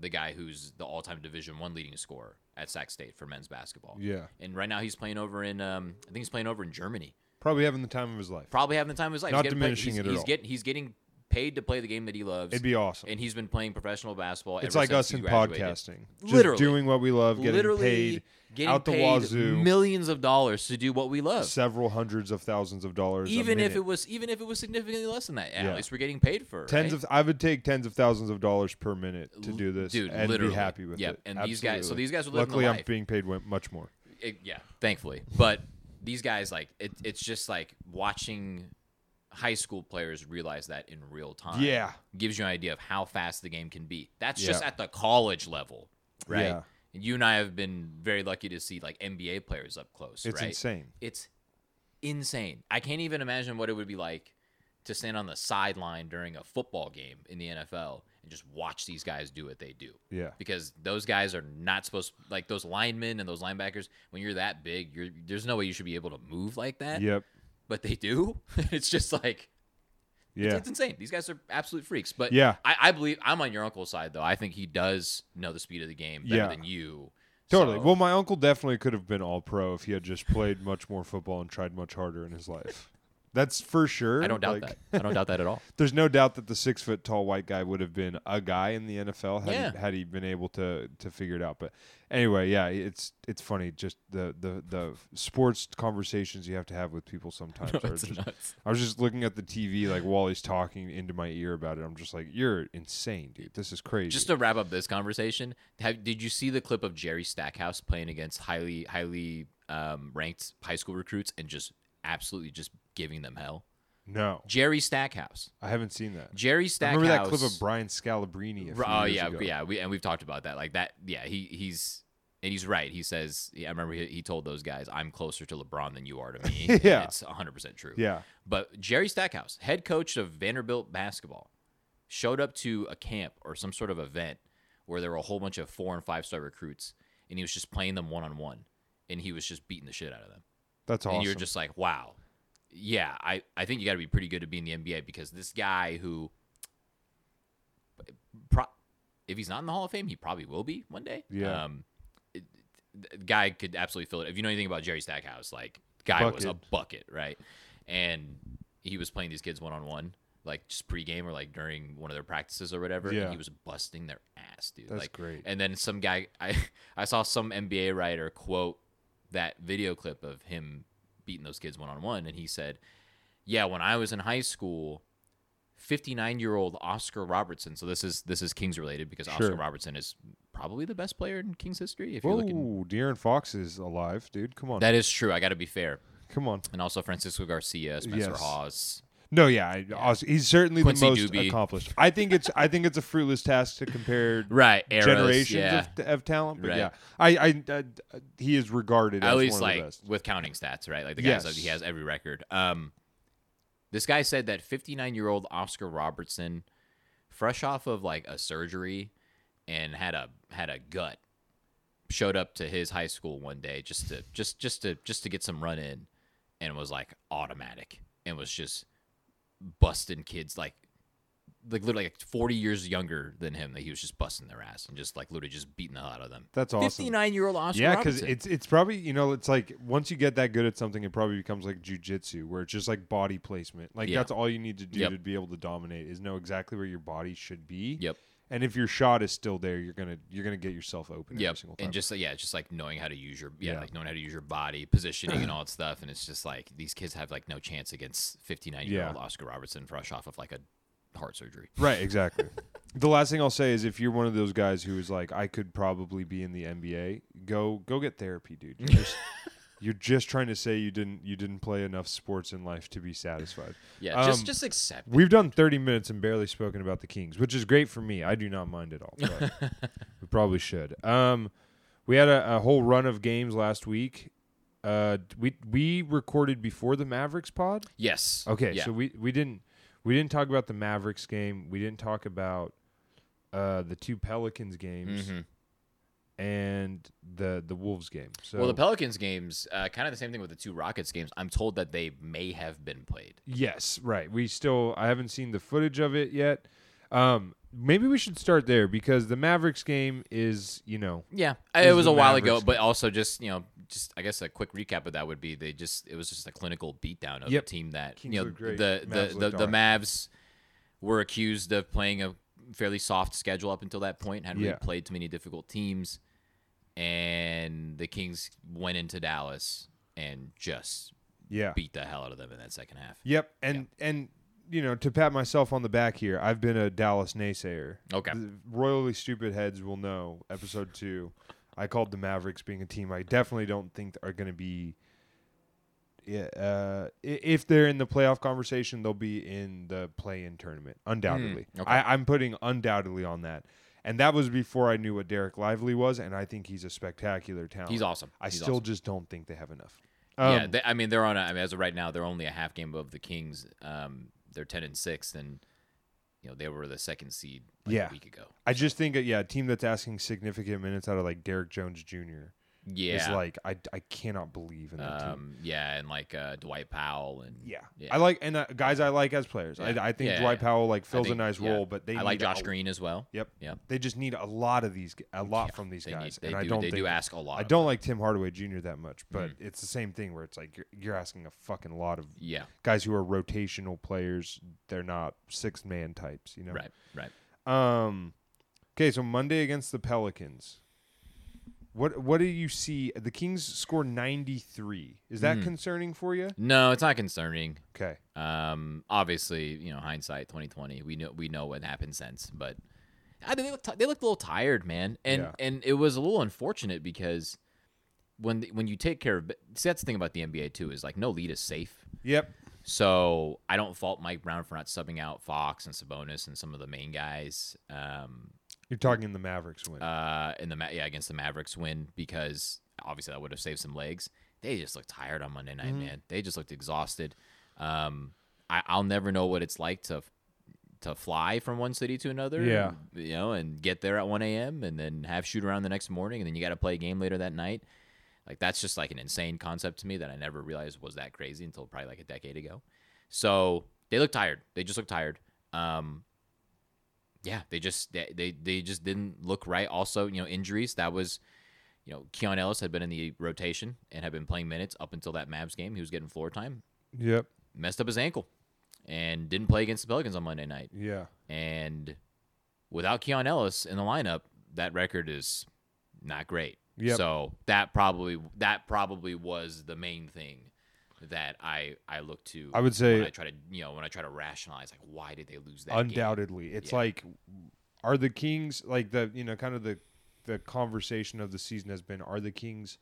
the guy who's the all-time Division One leading scorer at Sac State for men's basketball. Yeah. and right now he's playing over in um, I think he's playing over in Germany Probably having the time of his life. probably having the time of his life. Not he's paid- diminishing he's, it at he's all. Getting, he's getting paid to play the game that he loves. It'd be awesome. and he's been playing professional basketball. It's like us in graduated. podcasting. Just Literally. doing what we love, getting Literally paid getting out the paid wazoo, millions of dollars to do what we love. several hundreds of thousands of dollars. Even if it was, even if it was significantly less than that, at Yeah. least we're getting paid for it, tens right? of, I would take tens of thousands of dollars per minute to do this, dude, and literally. be happy with Yep, it. and these guys- so these guys are living the Luckily, I'm being paid much more. it- yeah, thankfully. But these guys, like, it, it's just like watching high school players realize that in real time. Yeah. gives you an idea of how fast the game can be. That's just at the college level, right? Yeah. And you and I have been very lucky to see like NBA players up close. It's right? insane. It's insane. I can't even imagine what it would be like to stand on the sideline during a football game in the NFL and just watch these guys do what they do. Yeah. Because those guys are not supposed like those linemen and those linebackers. When you're that big, you're there's no way you should be able to move like that. Yep. But they do. it's just like Yeah. it's insane. These guys are absolute freaks. But Yeah. I, I believe I'm on your uncle's side though. I think he does know the speed of the game better Yeah. than you. Totally. So- Well, my uncle definitely could have been all pro if he had just played much more football and tried much harder in his life. That's for sure. I don't doubt Like, that. I don't doubt that at all. There's no doubt that the six foot tall white guy would have been a guy in the NFL had, Yeah. he, had he been able to to figure it out. But anyway, yeah, it's it's funny just the the the sports conversations you have to have with people sometimes. are it's just, nuts. I was just looking at the TV like while he's talking into my ear about it. I'm just like, you're insane, dude. This is crazy. Just to wrap up this conversation, have, did you see the clip of Jerry Stackhouse playing against highly highly um, ranked high school recruits and just absolutely just giving them hell? no, Jerry Stackhouse. I haven't seen that. Jerry I Stackhouse. remember that clip of Brian Scalabrine. Oh yeah, ago. yeah. We and we've talked about that. Like that. Yeah, he he's and he's right. He says. Yeah, I remember he, he told those guys, "I'm closer to LeBron than you are to me." Yeah. it's 100 percent true. yeah. But Jerry Stackhouse, head coach of Vanderbilt basketball, showed up to a camp or some sort of event where there were a whole bunch of four and five star recruits, and he was just playing them one on one, and he was just beating the shit out of them. That's awesome. And you're just like, wow, yeah, I, I think you got to be pretty good to be in the NBA because this guy who, pro, if he's not in the Hall of Fame, he probably will be one day. Yeah. Um, it, the guy could absolutely fill it. If you know anything about Jerry Stackhouse, like guy was a Bucket. bucket, right? And he was playing these kids one on one, like just pregame or like during one of their practices or whatever. Yeah. And he was busting their ass, dude. That's like, great. And then some guy, I I saw some NBA writer quote that video clip of him beating those kids one on one, and he said, "Yeah, when I was in high school." 59 year old Oscar Robertson. So this is this is Kings related because Oscar Robertson is probably the best player in Kings history. If you're looking, Whoa, De'Aaron Fox is alive, dude. Come on. that is true. I got to be fair. Come on. And also Francisco Garcia, Spencer Yes. Hawes. No, yeah, I, he's certainly Quincy the most Doobie. accomplished. I think it's I think it's a fruitless task to compare Right, eras, generations yeah. of, of talent, but Right. yeah, I, I, I he is regarded at as least one of the like with counting stats, right? Like the guys, Yes. he has every record. Um, this guy said that 59 year old Oscar Robertson fresh off of like a surgery and had a had a gut showed up to his high school one day just to just just to just to get some run in and was like automatic and was just busting kids like like literally like 40 years younger than him that he was just busting their ass and just like literally just beating the hell out of them. That's awesome. 59 year old Oscar yeah, because it's it's probably you know it's like once you get that good at something, it probably becomes like jujitsu, where it's just like body placement. Like Yeah. that's all you need to do Yep. to be able to dominate is know exactly where your body should be. Yep. And if your shot is still there, you're gonna you're gonna get yourself open Yep. every single time. And just yeah, just like knowing how to use your yeah, Yeah. like knowing how to use your body, positioning and all that stuff. And it's just like these kids have like no chance against 59 year old Yeah. Oscar Robertson fresh off of like a heart surgery. Right, exactly. the last thing I'll say is if you're one of those guys who is like, I could probably be in the NBA, go go get therapy, dude. Just, you're just trying to say you didn't you didn't play enough sports in life to be satisfied. Yeah, just Um, just accept. We've done 30 minutes and barely spoken about the Kings, which is great for me. I do not mind at all. But we probably should. Um, we had a, a whole run of games last week. Uh, we we recorded before the Mavericks pod. Yes. Okay, Yeah. so we we didn't we didn't talk about the Mavericks game. We didn't talk about uh, the two Pelicans games Mhm. And the the Wolves game. So well, the Pelicans games, uh, kind of the same thing with the two Rockets games. I'm told that they may have been played. yes, right. We still I haven't seen the footage of it yet. Um, maybe we should start there because the Mavericks game is you know Yeah, it was a while Mavericks ago, but also just you know, just I guess a quick recap of that would be they just it was just a clinical beatdown of Yep. the team that Kings you know the Mavs the the, the Mavs were accused of playing a fairly soft schedule up until that point, hadn't Yeah. really played too many difficult teams, and the Kings went into Dallas and just yeah beat the hell out of them in that second half. Yep, and and you know to pat myself on the back here, I've been a Dallas naysayer. Okay. The royally stupid heads will know. Episode two, I called the Mavericks being a team I definitely don't think are going to be. Yeah, uh, if they're in the playoff conversation, they'll be in the play-in tournament, undoubtedly. Hmm, okay. I, I'm putting undoubtedly on that, and that was before I knew what Dereck Lively was, and I think he's a spectacular talent. He's awesome. I He's still awesome. just don't think they have enough. yeah, Um, they, I mean they're on. A, I mean, as of right now, they're only a half game above the Kings. Um, they're ten and six, and you know they were the second seed like Yeah. a week ago. I just think, uh, yeah, a team that's asking significant minutes out of like Derrick Jones Jr. Yeah, is like I, I cannot believe in that team. um, yeah, and like uh, Dwight Powell and Yeah. yeah. I like and uh, guys I like as players. Yeah. I, I think Yeah, Dwight. Powell like fills think- a nice role, but they I like Josh a- Green as well. Yep. Yep. They just need a lot of these, a lot from these guys, need, and I do. don't they think do ask a lot. I don't like Tim Hardaway Jr. that much, but Mm. it's the same thing where it's like you're, you're asking a fucking lot of Yeah. guys who are rotational players. They're not six man types, you know. Right. Right. Um. Okay, so Monday against the Pelicans. What what do you see? The Kings score 93. Is that Mhm. concerning for you? No, it's not concerning. Okay. Um, obviously, you know, hindsight, twenty twenty. We know we know what happened since, but I mean, they looked, they looked a little tired, man, and Yeah. and it was a little unfortunate because when when you take care of see that's the thing about the NBA too is like no lead is safe. Yep. So I don't fault Mike Brown for not subbing out Fox and Sabonis and some of the main guys. Um, You're talking in the Mavericks win. uh, in the Ma- yeah against the Mavericks win because obviously that would have saved some legs. They just looked tired on Monday night, Mhm. man. They just looked exhausted. Um, I, I'll never know what it's like to to fly from one city to another. Yeah. you know, and get there at one a.m. and then have shoot around the next morning, and then you got to play a game later that night. Like that's just like an insane concept to me that I never realized was that crazy until probably like a decade ago. So they look tired. They just look tired. Um, yeah, they just they, they just didn't look right. Also, you know, injuries. That was, you know, Keon Ellis had been in the rotation and had been playing minutes up until that Mavs game. He was getting floor time. yep. Messed up his ankle, and didn't play against the Pelicans on Monday night. Yeah. And without Keon Ellis in the lineup, that record is not great. Yep. So that probably that probably was the main thing that I I look to. I would say when I try to you know when I try to rationalize like why did they lose that? game? undoubtedly. It's Yeah. like are the Kings like the you know kind of the the conversation of the season has been are the Kings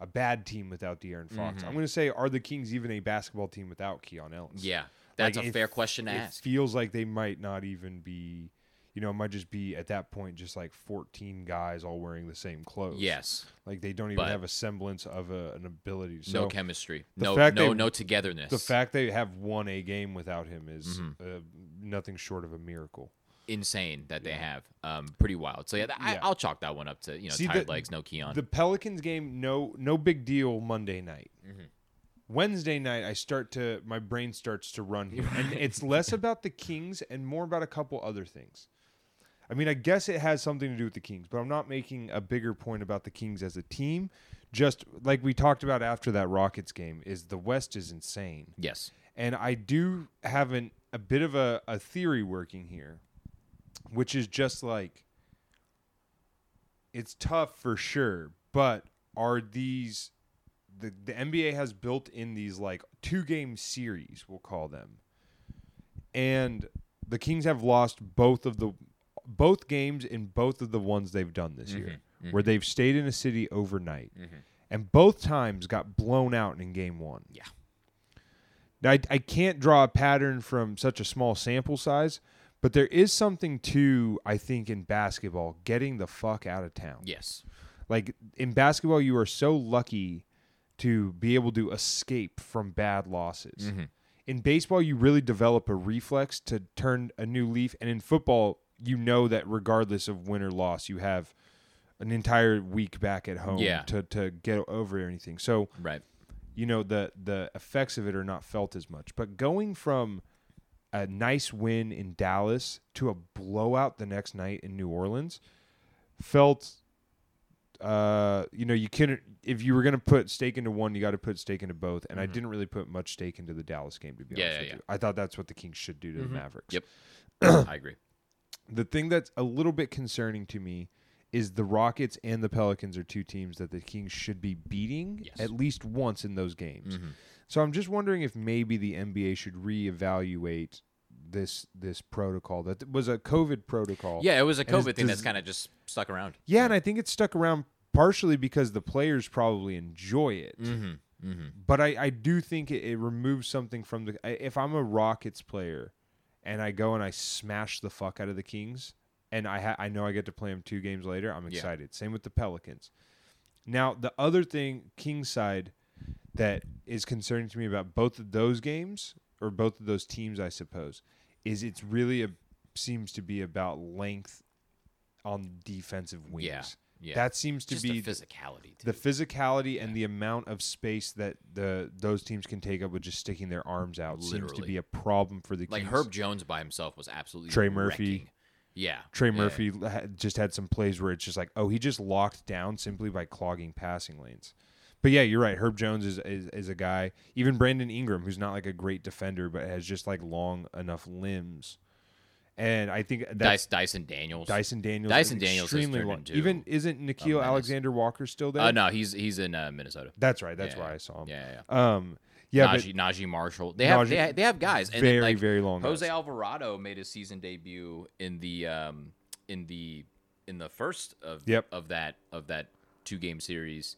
a bad team without De'Aaron Fox? Mhm. I'm going to say are the Kings even a basketball team without Keon Ellis? Yeah, that's Like, a fair question to it ask. feels like they might not even be you know, it might just be at that point just like 14 guys all wearing the same clothes. Yes, Like they don't even have a semblance of a, an ability. So no chemistry, no no they- no togetherness. the fact they have won a game without him is Mhm. uh, nothing short of a miracle. insane that they have. Um, pretty wild. So yeah, th- I, Yeah. I'll chalk that one up to you know See, tired the- legs, no Keon. The Pelicans game, no no big deal Monday night. Mm-hmm. Wednesday night, I start to my brain starts to run here, and it's less about the Kings and more about a couple other things. I mean, I guess it has something to do with the Kings, but I'm not making a bigger point about the Kings as a team. Just like we talked about after that Rockets game, is the West is insane. yes. And I do have an, a bit of a, a theory working here, which is just like it's tough for sure, but are these the, the NBA has built in these like two game series, we'll call them. And the Kings have lost both of the both games in both of the ones they've done this year, mm-hmm. Mm-hmm. where they've stayed in a city overnight. Mm-hmm. And both times got blown out in game one. Yeah. Now, I, I can't draw a pattern from such a small sample size, but there is something to, I think, in basketball, getting the fuck out of town. Yes. Like in basketball, you are so lucky to be able to escape from bad losses. In baseball, you really develop a reflex to turn a new leaf. And in football, you know that regardless of win or loss, you have an entire week back at home Yeah. to, to get over anything. So Right. you know the the effects of it are not felt as much. But going from a nice win in Dallas to a blowout the next night in New Orleans felt uh you know you couldn't if you were going to put stake into one you got to put stake into both and I didn't really put much stake into the Dallas game to be Yeah, honest yeah, with yeah. you. I thought that's what the Kings should do to the Mavericks. Yep. I agree. The thing that's a little bit concerning to me is the Rockets and the Pelicans are two teams that the Kings should be beating Yes. at least once in those games. So I'm just wondering if maybe the NBA should reevaluate this this protocol that was a COVID protocol. Yeah, it was a COVID thing that's kind of just stuck around. Yeah, and I think it's stuck around partially because the players probably enjoy it. Mm-hmm. Mm-hmm. But I, I do think it, it removes something from the. If I'm a Rockets player, and I go and I smash the fuck out of the Kings, and I ha- I know I get to play them two games later, I'm Yeah. excited. Same with the Pelicans. Now the other thing, Kings side, that is concerning to me about both of those games or both of those teams, I suppose, is it's really a seems to be about length on defensive wings. Yeah. Yeah. That seems to just be the physicality. the Too. physicality and the amount of space that the those teams can take up with just sticking their arms out seems to be a problem for the like Kings. Herb Jones by himself was absolutely Trey Murphy. wrecking. Yeah. Trey Yeah. Murphy just had some plays where it's just like, oh, he just locked down simply by clogging passing lanes. But yeah, you're right. Herb Jones is, is is a guy. Even Brandon Ingram, who's not like a great defender, but has just like long enough limbs. And I think that's Dyson, Daniels. Dyson Daniels. Dyson is Daniels extremely long. Even isn't Nickeil. Alexander Walker still there? Uh, no, he's he's in uh, Minnesota. That's right. That's Yeah, why. I saw him. Yeah, yeah. Um, yeah, but Naji, Naji Marshall. They have, Naji- they have they have guys. And very then, like, very long. Jose guys. Alvarado made his season debut in the um in the in the first of Yep. of that of that two game series.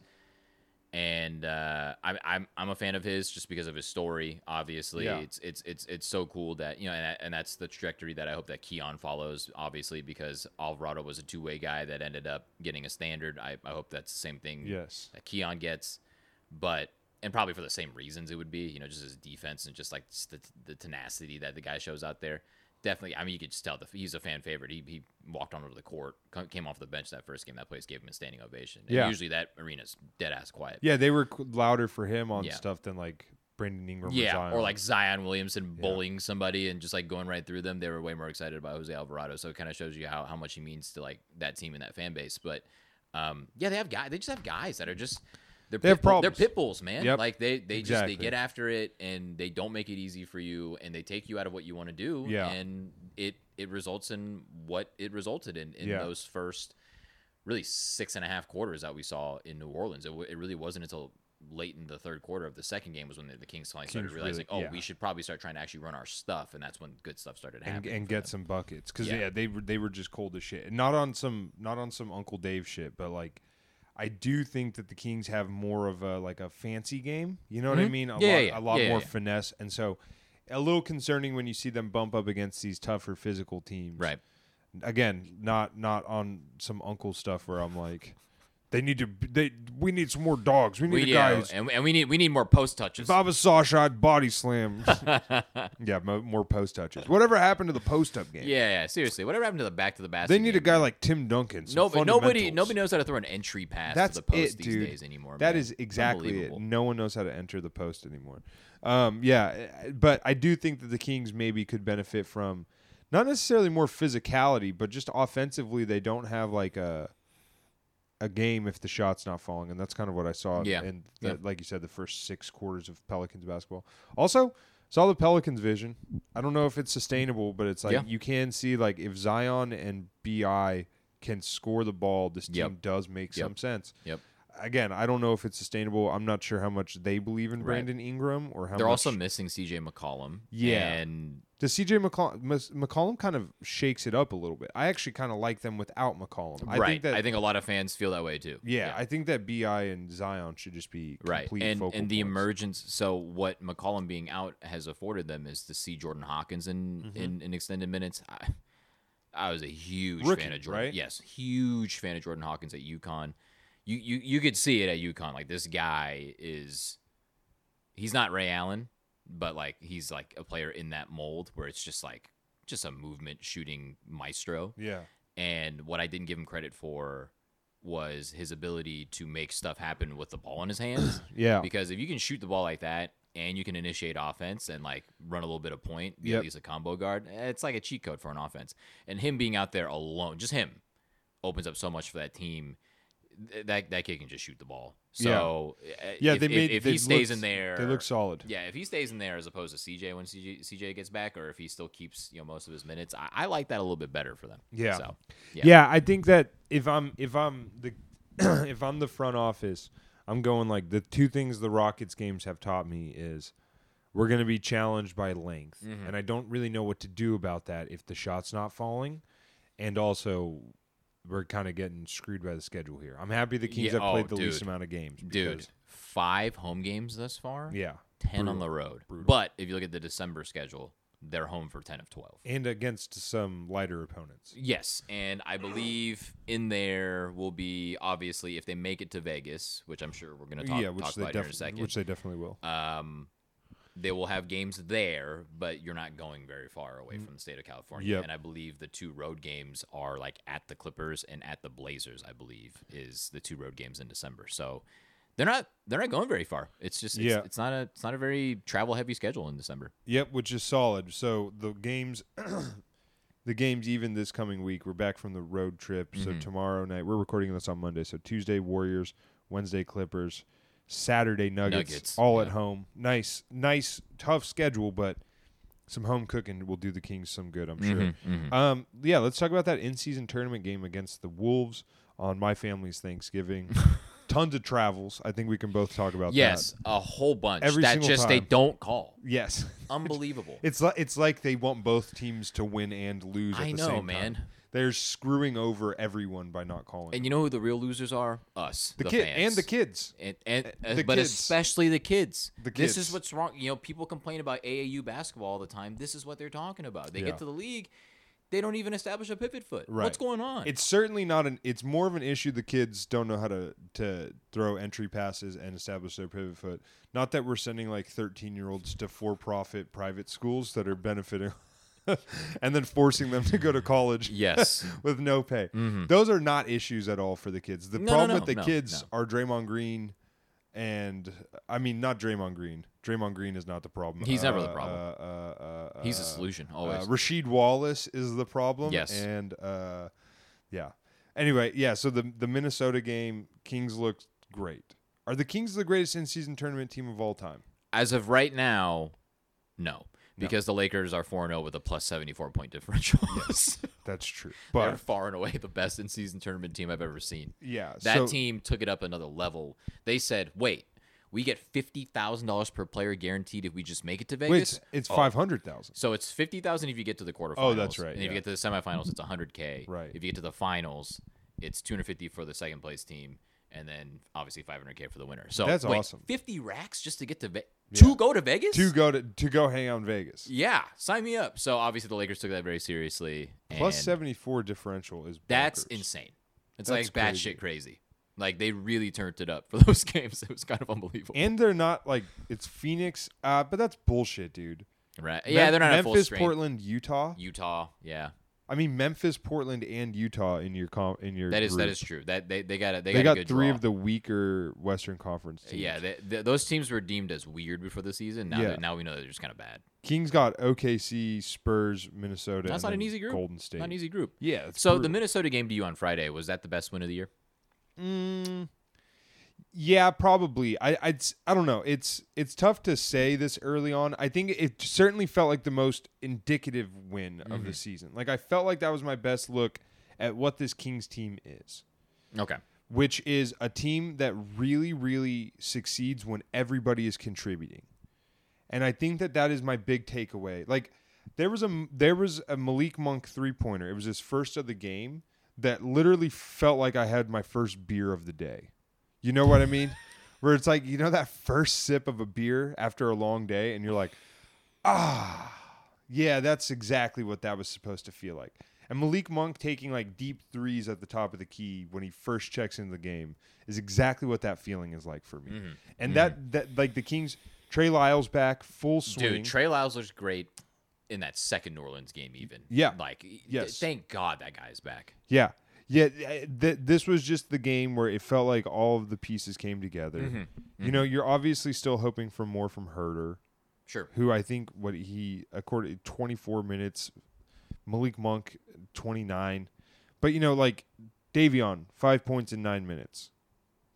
And uh, I'm I'm I'm a fan of his just because of his story. Obviously, Yeah. it's it's it's it's so cool that you know, and, and that's the trajectory that I hope that Keon follows. Obviously, because Alvarado was a two way guy that ended up getting a standard. I, I hope that's the same thing Yes. that Keon gets, but and probably for the same reasons it would be, you know, just his defense and just like the, the tenacity that the guy shows out there. Definitely, I mean, you could just tell the, he's a fan favorite. He, he walked onto the court, came off the bench that first game. That place gave him a standing ovation. And Yeah. usually that arena's dead ass quiet. Yeah, they were louder for him on Yeah. stuff than like Brandon Ingram. or, Yeah, Zion. or like Zion Williamson bullying somebody and just like going right through them. They were way more excited about Jose Alvarado. So it kind of shows you how, how much he means to like that team and that fan base. But um, yeah, they have guys. They just have guys that are just they're They pit bull- problems. They're pit bulls, man. Yep. Like they they just they get after it and they don't make it easy for you and they take you out of what you want to do. Yeah. and it it results in what it resulted in in Yeah. those first really six and a half quarters that we saw in New Orleans. It, w- it really wasn't until late in the third quarter of the second game was when the, the Kings finally started Kings realizing, really- oh, yeah. we should probably start trying to actually run our stuff, and that's when good stuff started and, happening. and for get them. some buckets because Yeah. yeah. they were they were just cold as shit. Not on some not on some Uncle Dave shit, but like I do think that the Kings have more of a like a fancy game. You know what I Mhm. mean? A Yeah, lot, yeah, a lot Yeah, more finesse, and so a little concerning when you see them bump up against these tougher physical teams. right. Again, not not on some uncle stuff where I'm like. They need to. They we need some more dogs. We need We a guys. and, and we need we need more post touches. If I was Sasha, I'd body slam. yeah, mo- more post touches. Whatever happened to the post up game? Yeah, yeah, seriously. Whatever happened to the back to the basket? They need a guy like Tim Duncan. some Nobody, nobody, fundamentals. nobody knows how to throw an entry pass That's to the post it, these dude. days anymore. That man. is exactly it. Unbelievable. No one knows how to enter the post anymore. Um, yeah, eh, but I do think that the Kings maybe could benefit from not necessarily more physicality, but just offensively, they don't have like a a game if the shot's not falling, and that's kind of what I saw. Yeah. And the, Yeah. like you said, the first six quarters of Pelicans basketball. Also, saw the Pelicans vision. I don't know if it's sustainable, but it's like Yeah. you can see like if Zion and Bi can score the ball, this team Yep. does make Yep. some sense Yep. Again, I don't know if it's sustainable. I'm not sure how much they believe in Right. Brandon Ingram or how They're much. also missing C.J. McCollum. Yeah. and Does CJ McCollum, McCollum kind of shakes it up a little bit? I actually kind of like them without McCollum. I right. think that I think a lot of fans feel that way too. yeah, I think that Bi and Zion should just be right. And and the points. emergence. So what McCollum being out has afforded them is to see Jordan Hawkins in mm-hmm. in, in extended minutes. I, I was a huge Rookie, fan of Jordan. right? Yes, huge fan of Jordan Hawkins at UConn. You you you could see it at UConn. Like this guy is, he's not Ray Allen, but like he's like a player in that mold where it's just like just a movement shooting maestro. Yeah, And what I didn't give him credit for was his ability to make stuff happen with the ball in his hands. yeah, because if you can shoot the ball like that and you can initiate offense and like run a little bit of point, be Yep. at least a combo guard, it's like a cheat code for an offense. And him being out there alone, just him, opens up so much for that team. Th- That that kid can just shoot the ball. So eh, yeah. if, they if- made. if, they he stays looked- in there, They look solid. yeah, if he stays in there as opposed to CJ when CJ, CJ gets back, or if he still keeps you know most of his minutes, I, I like that a little bit better for them. Yeah. So, Yeah. Yeah. I think that if I'm if I'm the if I'm the front office, I'm going like the two things the Rockets games have taught me is we're going to be challenged by length, Mm-hmm. and I don't really know what to do about that if the shot's not falling, and also we're kind of getting screwed by the schedule here. I'm happy the Kings Yeah, have played oh, the least amount of games, dude, five home games thus far. Yeah, 10 on the road. brutal. But if you look at the December schedule, they're home for 10 of 12. and against some lighter opponents. Yes, and I believe in there will be obviously if they make it to Vegas, which I'm sure we're going to talk, yeah, talk about here in a second. which they definitely will. um, they will have games there, but you're not going very far away from the state of California. Mm. Yep. And I believe the two road games are like at the Clippers and at the Blazers. I believe is the two road games in December. So they're not they're not going very far. It's just it's, Yeah. it's not a it's not a very travel heavy schedule in December. Yep, which is solid. So the games, the games even this coming week. We're back from the road trip. So Mhm. tomorrow night we're recording this on Monday. So Tuesday Warriors, Wednesday Clippers, Saturday Nuggets, Nuggets, all at home. Nice, nice, tough schedule, but some home cooking will do the Kings some good. I'm sure. Mm-hmm. Um, yeah, let's talk about that in-season tournament game against the Wolves on my family's Thanksgiving. Tons of travels. I think we can both talk about Yes, that. a whole bunch Every that just they don't call. Yes. Unbelievable. It's like it's like they want both teams to win and lose. At I know, man. Time. They're screwing over everyone by not calling. And you know who the real losers are? Us, the the, kid fans. and the kids. and, and Uh, the but kids. especially the kids. The This is what's wrong. You know, people complain about AAU basketball all the time. This is what they're talking about. They Yeah. get to the league, they don't even establish a pivot foot. Right. What's going on? It's certainly not an. It's more of an issue. The kids don't know how to to throw entry passes and establish their pivot foot. Not that we're sending like thirteen year olds to for profit private schools that are benefiting, and then forcing them to go to college. yes. with no pay. Mhm. Those are not issues at all for the kids. The No, no, problem no, with the no, kids no. are Draymond Green, and I mean not Draymond Green. Draymond Green is not the problem. He's never the Uh, problem. Uh, uh, uh, He's the uh, solution uh, always. Rasheed Wallace is the problem. Yes. and uh, yeah. Anyway, yeah. So the the Minnesota game, Kings looked great. Are the Kings the greatest in season tournament team of all time? As of right now, no. Because the Lakers are 4 0 with a plus 74 point differential. That's true. They're But far and away the best in season tournament team I've ever seen. yeah, That so, team took it up another level. They said, wait, we get $50,000 per player guaranteed if we just make it to wait, Vegas? it's, it's Oh. five hundred thousand. So it's 50000 if you get to the quarterfinals. Oh, that's right, And if you get to the semifinals, it's 100K. Right. If you get to the finals, it's 250 for the second place team. And then obviously 500K for the winner. So That's wait, awesome. 50 racks just to get to Ve- Yeah. to go to Vegas? To go to to go hang out in Vegas. Yeah, sign me up. So obviously the Lakers took that very seriously. Plus seventy four differential is That's insane. It's That's like crazy. batshit crazy. Like they really turned it up for those games. It was kind of unbelievable. And they're not like it's Phoenix, uh, but that's bullshit, dude. right? Yeah, they're not Memphis. Portland, Utah. Utah, yeah, I mean Memphis, Portland, and Utah in your com- in your that is that group. is true. That they they got a, they, They, got, got a good three draw. of the weaker Western Conference teams. Yeah, they, they, those teams were deemed as weird before the season. Now, Yeah. that- now we know they're just kind of bad. Kings got OKC, Spurs, Minnesota. That's and not an easy group. Golden State. Not an easy group. Yeah. So the. Minnesota game to you on Friday was that the best win of the year? Mm, yeah, probably. I I'd, s- I don't know. It's it's tough to say this early on. I think it certainly felt like the most indicative win of Mm-hmm. the season. Like I felt like that was my best look at what this Kings team is, Okay. which is a team that really really succeeds when everybody is contributing. And I think that that is my big takeaway. Like there was a there was a Malik Monk three pointer. It was his first of the game that literally felt like I had my first beer of the day. You know what I mean? Where it's like you know that first sip of a beer after a long day, and you're like, ah, yeah, that's exactly what that was supposed to feel like. And Malik Monk taking like deep threes at the top of the key when he first checks into the game is exactly what that feeling is like for me. Mm-hmm. And that that like the Kings, Trey Lyles back full swing. Dude, Trey Lyles looks great in that second New Orleans game. Even Yeah. like Yes. Thank God that guy is back. Yeah. Yeah, th- this was just the game where it felt like all of the pieces came together. Mm-hmm. You know, you're obviously still hoping for more from Huerter, Sure. who I think what he according 24 minutes, Malik Monk 29, but you know like Davion five points in nine minutes,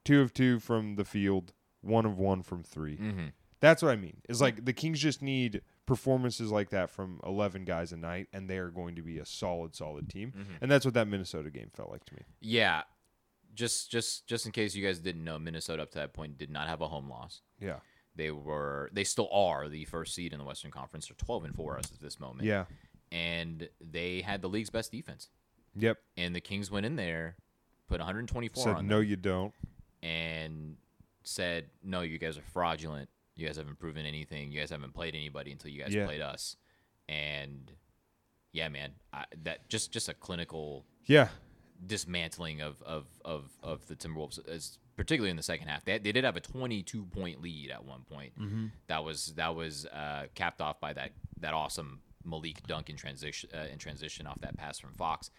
two of two from the field, one of one from 3 Mm-hmm. That's what I mean. Is like the Kings just need performances like that from 11 guys a night, and they are going to be a solid, solid team. Mm-hmm. And that's what that Minnesota game felt like to me. Yeah. Just just just in case you guys didn't know, Minnesota up to that point did not have a home loss. Yeah. They were they still are the first seed in the Western Conference. They're twelve and four as of this moment. Yeah. And they had the league's best defense. Yep. And the Kings went in there, put 124 Said on no, them, you don't. and said, "No, you guys are fraudulent. You guys haven't proven anything. You guys haven't played anybody until you guys Yeah. played us." And yeah, man, I, that just just a clinical Yeah. dismantling of of of, of the Timberwolves, as, particularly in the second half. They, they did have a 22 point lead at one point. That was that was uh, capped off by that that awesome Malik dunk in transition uh, in transition off that pass from Fox.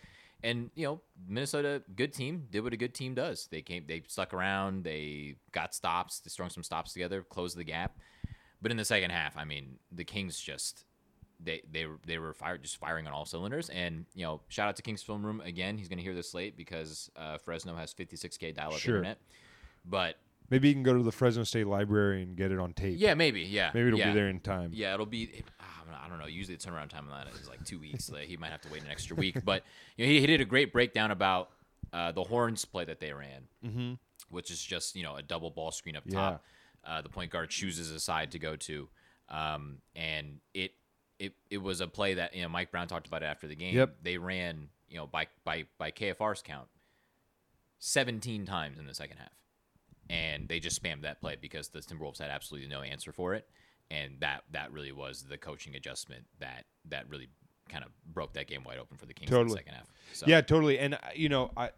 And you know, Minnesota, good team, did what a good team does. They came, they stuck around, they got stops, they strung some stops together, closed the gap. But in the second half, I mean, the Kings just they they were they were fired just firing on all cylinders. And you know, shout out to Kings Film Room again. He's going to hear this late because uh, Fresno has 56k dial-up Sure. internet. But Maybe you can go to the Fresno State Library and get it on tape. yeah, maybe yeah, Maybe it'll yeah. be there in time. Yeah, it'll be. It, ah, I don't know. Usually, the turnaround time on that is like two weeks. Like, he might have to wait an extra week. But you know, he, he did a great breakdown about uh, the horns play that they ran, mm-hmm. which is just you know a double ball screen up top. Uh, the point guard chooses a side to go to, um, and it it it was a play that you know Mike Brown talked about it after the game. Yep. They ran you know by by by KFR's count, seventeen times in the second half and they just spammed that play because the Timberwolves had absolutely no answer for it, and that that really was the coaching adjustment that that really kind of broke that game wide open for the Kings in the second half. So, Yeah, totally. And uh, you know, I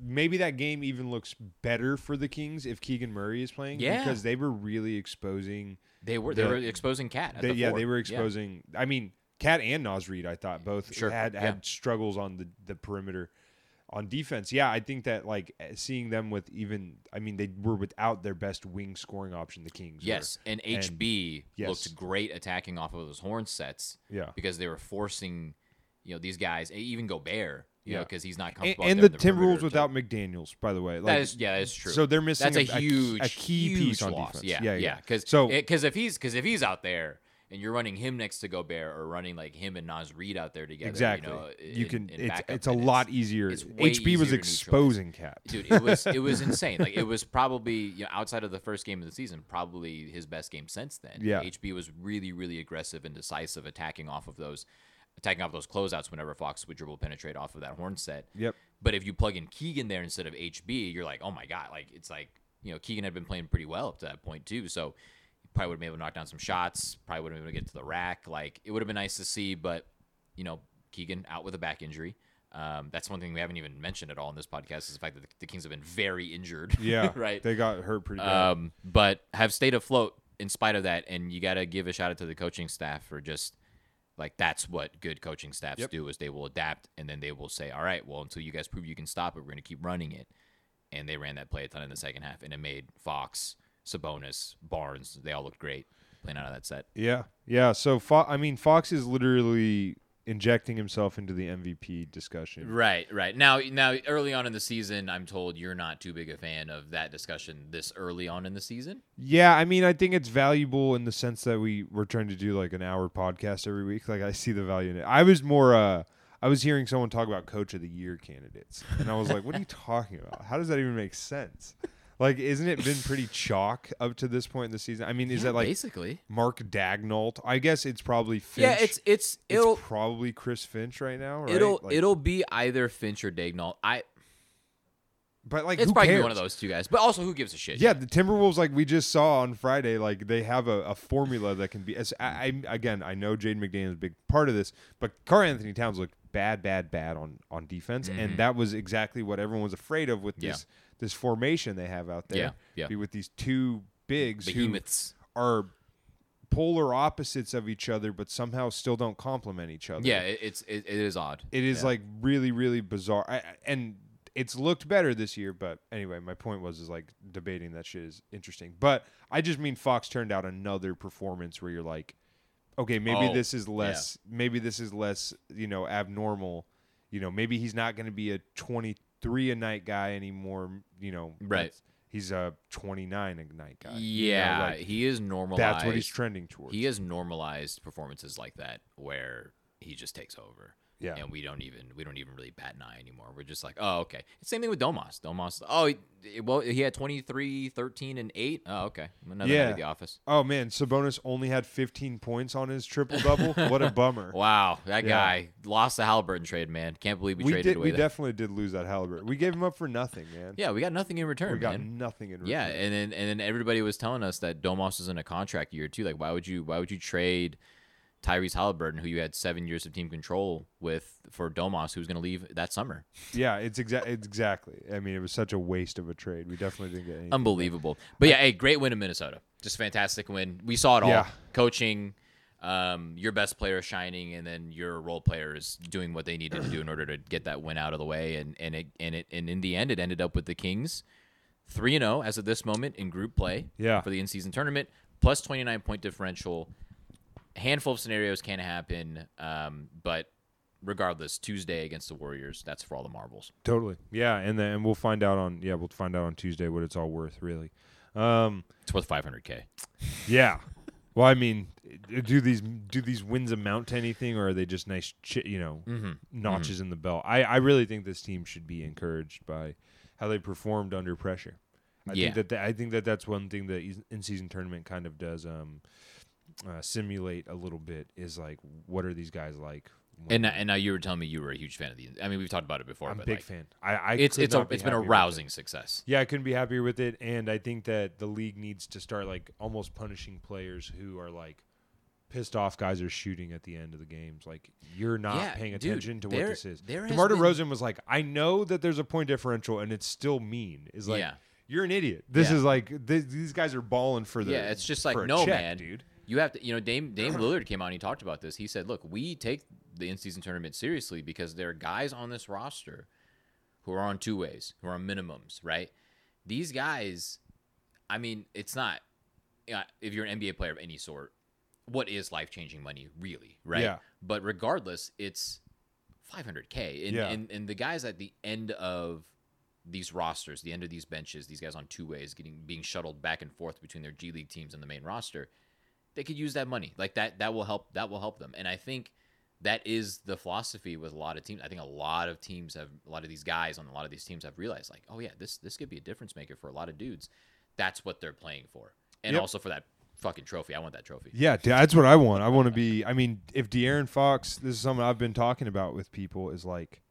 maybe that game even looks better for the Kings if Keegan Murray is playing. Yeah. because they were really exposing. they were they were exposing Cat. At the yeah, they were exposing. I mean, Cat and Naz Reid, I thought both Sure, had yeah. had struggles on the the perimeter. On defense, yeah, I think that like uh, seeing them with even, I mean, they were without their best wing scoring option, the Kings. were. Yes, and HB yes. looked great attacking off of those horn sets. Yeah. because they were forcing, you know, these guys, even Gobert, you Yeah. because he's not comfortable. and out the in Timberwolves without McDaniels, by the way. Like, that is yeah, that is true. So they're missing That's a, a, huge, a key huge piece on defense. Yeah, yeah, yeah. Because so because if he's because if he's out there and you're running him next to Gobert or running like him and Naz Reid out there together, exactly, you, know, you in- can. in it's it's a lot easier. it's HB was easier to exposing Cat. Dude, it was it was insane. Like it was probably you know, outside of the first game of the season, probably his best game since then. Yeah. HB was really really aggressive and decisive, attacking off of those, attacking off those closeouts whenever Fox would dribble penetrate off of that horn set. Yep. But if you plug in Keegan there instead of HB, you're like, oh my god, like it's like you know Keegan had been playing pretty well up to that point too, so probably would have been able to knock down some shots. Probably would have been able to get to the rack. Like it would have been nice to see, but you know Keegan out with a back injury. Um, that's one thing we haven't even mentioned at all in this podcast is the fact that the, the Kings have been very injured. Yeah, right. They got hurt pretty bad. um, but have stayed afloat in spite of that. And you got to give a shout out to the coaching staff for just like that's what good coaching staffs Yep. do is they will adapt and then they will say, all right, well, until you guys prove you can stop it, we're going to keep running it. And they ran that play a ton in the second half, and it made Fox, Sabonis, Barnes, they all looked great playing out of that set. yeah, yeah. So Fo- I mean, Fox is literally injecting himself into the MVP discussion. Right, right. Now, now, early on in the season, I'm told you're not too big a fan of that discussion this early on in the season. Yeah, I mean, I think it's valuable in the sense that we we're trying to do like an hour podcast every week. Like I see the value in it. I was more uh I was hearing someone talk about coach of the year candidates. And I was like, what are you talking about? How does that even make sense? Like isn't it been pretty chalk up to this point in the season? I mean, is Yeah, that like basically? Mark Daigneault? I guess it's probably Finch. Yeah, it's it's It's it'll probably Chris Finch right now, right? it'll Like- it'll be either Finch or Daigneault. I but like it's probably one of those two guys. But also, who gives a shit? Yeah, the Timberwolves, like we just saw on Friday, like they have a, a formula that can be. As I, I again, I know Jaden McDaniel is a big part of this, but Karl-Anthony Towns looked bad, bad, bad on on defense, and that was exactly what everyone was afraid of with Mm-hmm. Yeah. this this formation they have out there. Yeah, yeah. Be with these two bigs behemoths. who are polar opposites of each other, but somehow still don't complement each other. Yeah, it, it's it, it is odd. It is Yeah. like really, really bizarre, I, and it's looked better this year. But anyway, my point was is like debating that shit is interesting. But I just mean Fox turned out another performance where you're like, okay, maybe Oh, this is less, maybe this is less, you know, abnormal. You know, maybe he's not going to be a 23 a night guy anymore. You know, Right. He's a 29 a night guy. you know, yeah, like, he is normalized. that's what he's trending towards. He has normalized performances like that where he just takes over. Yeah. And we don't even we don't even really bat an eye anymore. We're just like, oh, okay. Same thing with Domas. Domas, oh, he, well, he had 23, 13, and 8. Oh, okay. Another night Yeah. at the office. Oh man, Sabonis only had 15 points on his triple double. what a bummer. Wow, that Yeah. guy lost the Halliburton trade, man. Can't believe we, we traded did. away We that. definitely did lose that Halliburton. We gave him up for nothing, man. yeah, we got nothing in return, we got man. nothing in return. Yeah, and then and then everybody was telling us that Domas was in a contract year too. Like, why would you why would you trade Tyrese Halliburton, who you had seven years of team control with, for Domas, who's going to leave that summer? yeah, it's exactly. It's exactly. I mean, it was such a waste of a trade. We definitely didn't get anything. Unbelievable. But yeah, hey, great win in Minnesota. Just fantastic win. We saw it all. Yeah. Coaching, um, your best player shining, and then your role players doing what they needed to do in order to get that win out of the way. And and it and it and in the end, it ended up with the Kings three and zero as of this moment in group play. Yeah. For the in season tournament, plus twenty nine point differential. A handful of scenarios can happen, um, but regardless, Tuesday against the Warriors, that's for all the marbles. Totally. Yeah, and then and we'll find out on. Yeah, we'll find out on Tuesday what it's all worth, really. Um. It's worth five hundred k. Yeah. Well, I mean, do these do these wins amount to anything, or are they just nice, chi- you know, Mm-hmm. notches in the belt? I I really think this team should be encouraged by how they performed under pressure. I Yeah. think that th- I think that that's one thing that in season tournament kind of does um uh, simulate a little bit is like what are these guys like? And now- and now you were telling me you were a huge fan of the. I mean, we've talked about it before. I'm a big like, fan. I, I It's it's a, be it's been a it. rousing success. Yeah, I couldn't be happier with it, and I think that the league needs to start like almost punishing players who are like pissed off. Guys are shooting at the end of the games. Like you're not Yeah, paying dude, attention to what there- this is. DeMar been- DeRozan was like, I know that there's a point differential, and it's still mean. Is like, Yeah. you're an idiot. This Yeah. is like th- these guys are balling for the. yeah, it's just like no check, man, dude. You have to, you know, Dame Dame Lillard came out and he talked about this. He said, "Look, we take the in-season tournament seriously because there are guys on this roster who are on two ways, who are on minimums, right? These guys, I mean, it's not. Yeah, if you're an NBA player of any sort, what is life-changing money really, right? Yeah. But regardless, it's 500k, and, Yeah. and and the guys at the end of these rosters, the end of these benches, these guys on two ways, getting being shuttled back and forth between their G League teams and the main roster, they could use that money. Like that, that will help. That will help them. And I think that is the philosophy with a lot of teams. I think a lot of teams have, a lot of these guys on a lot of these teams have realized, like, oh yeah, this this could be a difference maker for a lot of dudes. That's what they're playing for, and Yep. also for that fucking trophy. I want that trophy. Yeah, that's what I want. I want to be. I mean, if De'Aaron Fox, this is something I've been talking about with people, is like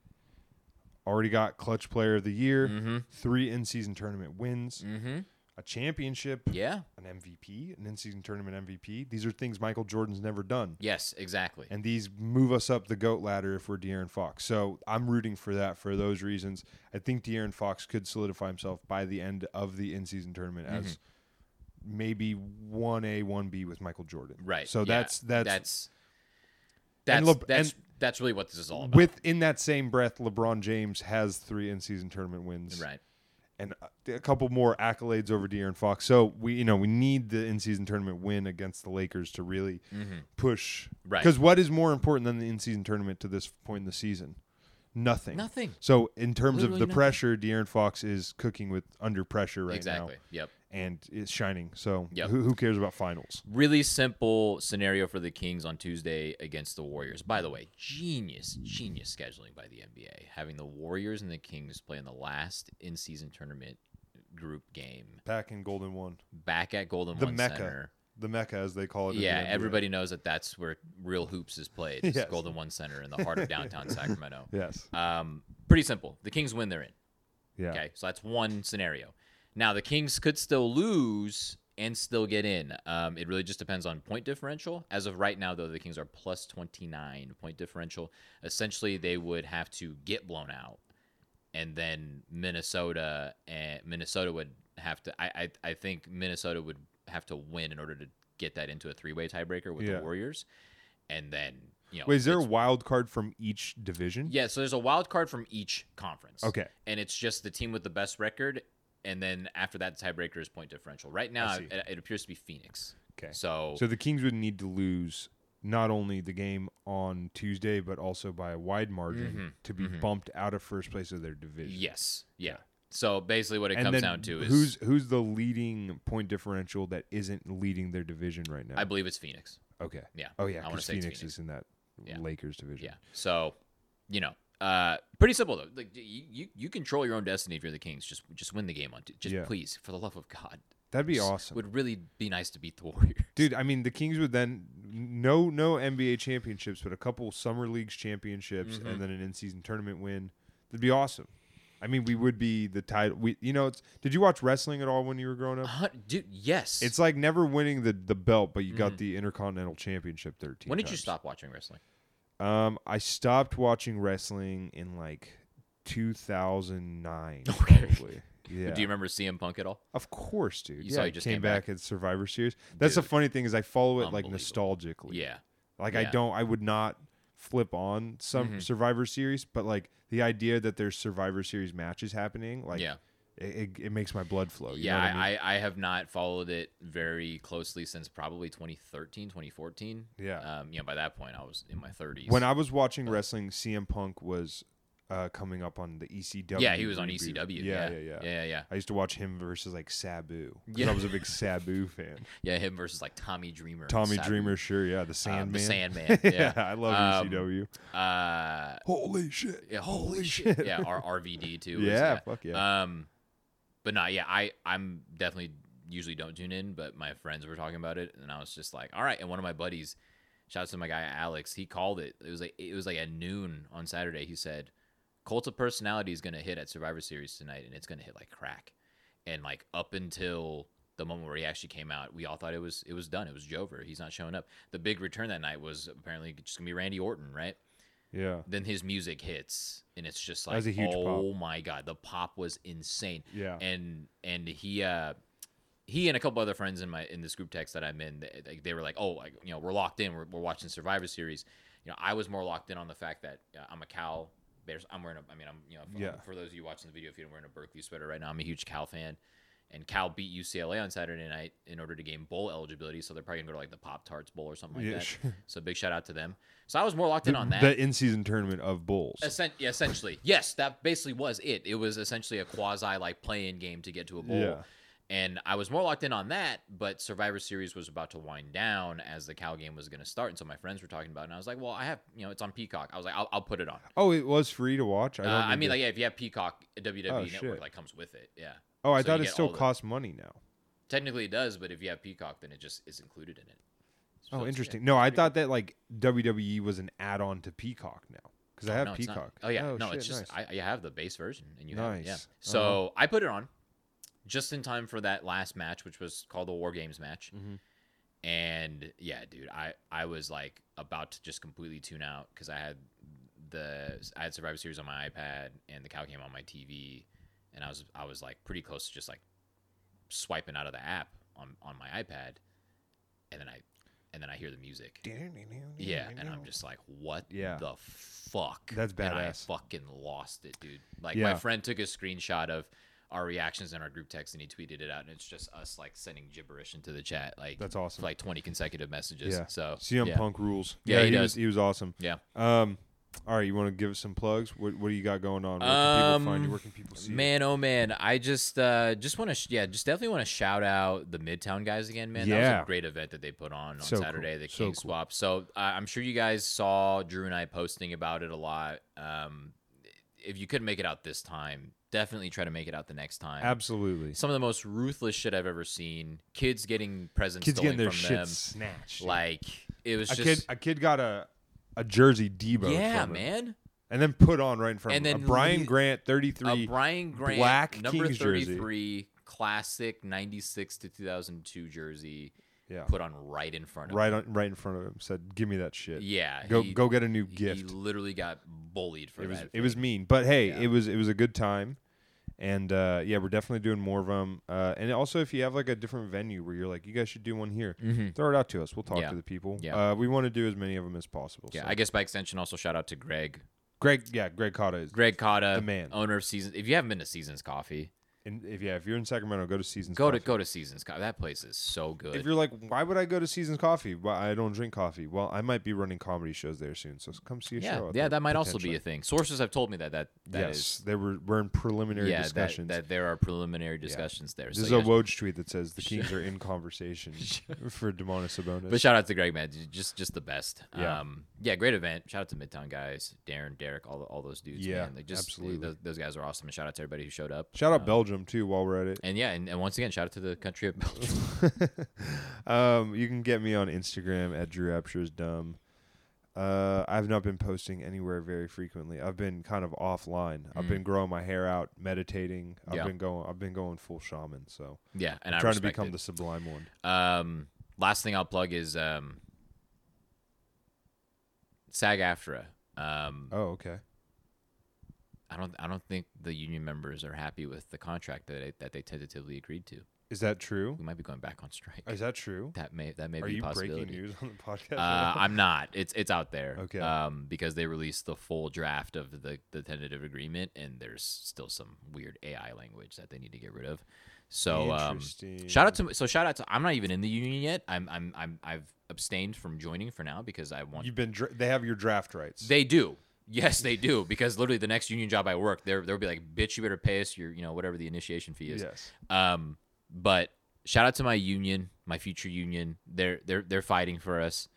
already got clutch player of the year, Mm-hmm. three in season tournament wins. Mm-hmm. A championship, Yeah. an MVP, an in-season tournament MVP. These are things Michael Jordan's never done. Yes, exactly. And these move us up the goat ladder if we're De'Aaron Fox. So I'm rooting for that for those reasons. I think De'Aaron Fox could solidify himself by the end of the in-season tournament Mm-hmm. as maybe one A, one B with Michael Jordan. right. So yeah. that's that's, that's that's Leb- that's, and- that's really what this is all about. with in that same breath, LeBron James has three in-season tournament wins. right. And a- a couple more accolades over De'Aaron Fox. So we, you know, we need the in-season tournament win against the Lakers to really push. Mm-hmm. Right. Because what is more important than the in-season tournament to this point in the season? Nothing. Nothing. So in terms Literally of the nothing. pressure, De'Aaron Fox is cooking with under pressure right exactly. now, Yep. And it's shining. So Yep. who, who cares about finals? Really simple scenario for the Kings on Tuesday against the Warriors. By the way, genius, genius scheduling by the NBA. Having the Warriors and the Kings play in the last in-season tournament group game Back in Golden One, back at Golden the One Mecca, Center. the Mecca as they call it. Yeah, everybody knows that that's where real hoops is played. It's Yes. Golden One Center in the heart of downtown Sacramento. Yes. Um, pretty simple. The Kings win, they're in. Yeah. Okay, so that's one scenario. Now the Kings could still lose and still get in. Um, it really just depends on point differential. As of right now, though, the Kings are plus twenty nine point differential. Essentially, they would have to get blown out, and then Minnesota and Minnesota would have to. I I, I think Minnesota would have to win in order to get that into a three way tiebreaker with Yeah. the Warriors, and then you know. Wait, is there a wild card from each division? yeah, so there's a wild card from each conference. Okay. And it's just the team with the best record, and then after that, the tiebreaker is point differential. Right now, it, it appears to be Phoenix. Okay. So, So the Kings would need to lose not only the game on Tuesday, but also by a wide margin Mm-hmm. to be bumped out of first place of their division. yes, yeah. So basically, what it And comes down to is who's who's the leading point differential that isn't leading their division right now? I believe it's Phoenix. okay. Yeah. Oh yeah, I wanna because say Phoenix, Phoenix. is in that Yeah. Lakers division. Yeah. So, you know, uh, pretty simple though. Like you, you, you control your own destiny if you're the Kings. Just, just win the game on. T- just Yeah. please, for the love of God. That'd be Just awesome, Would really be nice to beat the Warriors. dude. I mean, the Kings would then no no NBA championships, but a couple summer leagues championships, Mm-hmm. and then an in season tournament win. That'd be awesome. I mean, we would be the title. We, you know, it's, did you watch wrestling at all when you were growing up? Uh, dude, yes. It's like never winning the, the belt, but you got the Intercontinental Championship 13 Mm-hmm. when did you stop watching wrestling? Um, I stopped watching wrestling in like 2009, Okay. probably. Yeah. Do you remember CM Punk at all? Of course, dude. You yeah, saw he just came came back, back? at Survivor Series. That's the funny thing is I follow it like nostalgically. Yeah. Like I don't, I would not flip on some Mhm. Survivor Series, but like the idea that there's Survivor Series matches happening, like yeah. It, it, it makes my blood flow. You yeah, I, mean? I, I, have not followed it very closely since probably 2013, 2014. Yeah. Um, you know, by that point, I was in my 30s. when I was watching wrestling, CM Punk was uh, coming up on the ECW. yeah, he was on reboot. ECW. Yeah, Yeah, yeah, yeah. yeah, yeah. I used to watch him versus like Sabu. Yeah. I was a big Sabu fan. Yeah, him versus like Tommy Dreamer. Tommy Sabu. Dreamer, sure, yeah. The Um, Sandman. the Sandman. Yeah, I love Um, ECW. Uh, Holy shit. yeah, holy shit. Yeah, R- RVD too. Yeah, fuck yeah. Um, but not yeah. I I'm definitely usually don't tune in, but my friends were talking about it, and I was just like, all right. And one of my buddies, shout out to my guy Alex, he called it. It was like it was like at noon on Saturday. He said, "Cult of Personality is gonna hit at Survivor Series tonight, and it's gonna hit like crack." And like up until the moment where he actually came out, we all thought it was it was done. It was Jover. He's not showing up. The big return that night was apparently just gonna be Randy Orton, right? Yeah. then his music hits and it's just like huge pop. oh my god the pop was insane Yeah. and and he uh he and a couple other friends in my in this group text that i'm in they, they- they were like oh like you know we're locked in we're, we're watching survivor series you know i was more locked in on the fact that uh, i'm a cal bears i'm wearing a i mean i'm you know for, Yeah. for those of you watching the video feed i'm wearing a berkeley sweater right now i'm a huge cal fan and Cal beat UCLA on Saturday night in order to gain bowl eligibility, so they're probably gonna go to like the Pop Tarts Bowl or something like Yeah, that. sure. So big shout out to them. So I was more locked in on that. The in season tournament of Bulls. Essen- yeah, essentially, yes, that basically was it. It was essentially a quasi like play-in game to get to a bowl, Yeah. and I was more locked in on that. But Survivor Series was about to wind down as the Cal game was going to start, and so my friends were talking about, it, and I was like, "Well, I have, you know, it's on Peacock." I was like, "I'll, I'll put it on." Oh, it was free to watch. I, uh, I mean, to- like, yeah, if you have Peacock, WWE Oh, Network shit. like comes with it. Yeah, oh, I so thought it still all the- costs money now. technically it does, but if you have Peacock, then it just is included in it. So Oh, interesting. yeah, No, I thought that like WWE was an add-on to Peacock now because I have No. Peacock. Oh yeah, no, shit, it's just nice. I, I have the base version, and you have it, yeah. Nice. So I put it on. just in time for that last match, which was called the War Games match. Mhm. And yeah, dude, I I was like about to just completely tune out because I had the I had Survivor Series on my iPad and the cow came on my TV, and I was I was like pretty close to just like swiping out of the app on on my iPad, and then I and then I hear the music. Yeah, and I'm just like, what Yeah. the fuck? That's And I badass. fucking lost it, dude. Like Yeah. my friend took a screenshot of our reactions in our group text and he tweeted it out, and it's just us like sending gibberish into the chat, like That's awesome. for like 20 consecutive messages. Yeah. So CM yeah. Punk rules. Yeah, he he, does. was he was awesome. Yeah. Um, all right, you want to give us some plugs? What What do you got going on? Where can people find you? Um, Where can people see you? Man, oh man, I just uh just want to sh- yeah, just definitely want to shout out the Midtown guys again, man. That was Yeah. a great event that they put on on So cool. Saturday, the So King cool. Swap. So uh, I'm sure you guys saw Drew and I posting about it a lot. Um, if you couldn't make it out this time, definitely try to make it out the next time. Absolutely. Some of the most ruthless shit I've ever seen. Kids getting presents Kids stolen getting their from shit them. snatched. Like it was a just kid, a kid got a a jersey Debo. yeah, from him, man. and then put on right in front And of him. then A Brian Grant, 33. A. Brian Grant black number Kings jersey. 33 classic 96 to 2002 jersey Yeah, put on right in front of right him. on, right in front of him. Said, "Give me that shit. Yeah, go he- go get a new gift. He literally got bullied for It was that. it was mean, but hey, Yeah. it was it was a good time, and uh, yeah, we're definitely doing more of them. Uh, and also, if you have like a different venue where you're like, you guys should do one here, Mhm. throw it out to us. We'll talk Yeah. to the people. Yeah. Uh, we want to do as many of them as possible. Yeah, so. I guess by extension, also shout out to Greg, Greg, yeah, Greg Cotta is. Greg Cotta, The man. owner of Seasons. If you haven't been to Seasons Coffee, And if yeah, if you're in Sacramento, go to Seasons. go to Coffee. go to Seasons Coffee. That place is so good. If you're like, why would I go to Seasons Coffee? Well, I don't drink coffee. Well, I might be running comedy shows there soon, so come see a yeah, show. out yeah, there, that might also be potentially. a thing. Sources have told me that that that is yes, they were we're in preliminary yeah that, discussions. that there are preliminary discussions there. this So is you a guys- Woj tweet that says the Kings are in conversation for Domantas Sabonis. But shout out to Greg, man. J- Just just the best. Yeah. Um, yeah, great event. Shout out to Midtown guys, Darren, Derek, all all those dudes. Yeah, man. Like, just absolutely. Those, those guys are awesome. And shout out to everybody who showed up. Shout out Um, Too while we're at it. And yeah, and, and once again, shout out to the country of Belgium. um, you can get me on Instagram at Drew Apsher's Dumb. Uh, I've not been posting anywhere very frequently. I've been kind of offline. I've Mm. been growing my hair out, meditating. I've Yeah. been going. I've been going full shaman. So yeah, and I'm I trying to become it. the sublime one. Um, last thing I'll plug is um, SAG-AFTRA. Um, Oh, okay. I don't I don't think the union members are happy with the contract that they, that they tentatively agreed to. Is that true? We might be going back on strike. Is that true? That may that may Are be you possibility. breaking news on the podcast? Uh, I'm not. It's it's out there. Okay. Um, because they released the full draft of the the tentative agreement, and there's still some weird AI language that they need to get rid of. So um, Interesting. shout out to so shout out to I'm not even in the union yet. I'm I'm I'm I've abstained from joining for now because I want You've been. Dra- they have your draft rights. they do. Yes, they do. Because literally, the next union job I work, they're they'll be like, "Bitch, you better pay us your, you know, whatever the initiation fee is." yes. Um, but shout out to my union, my future union. They're they're they're fighting for us.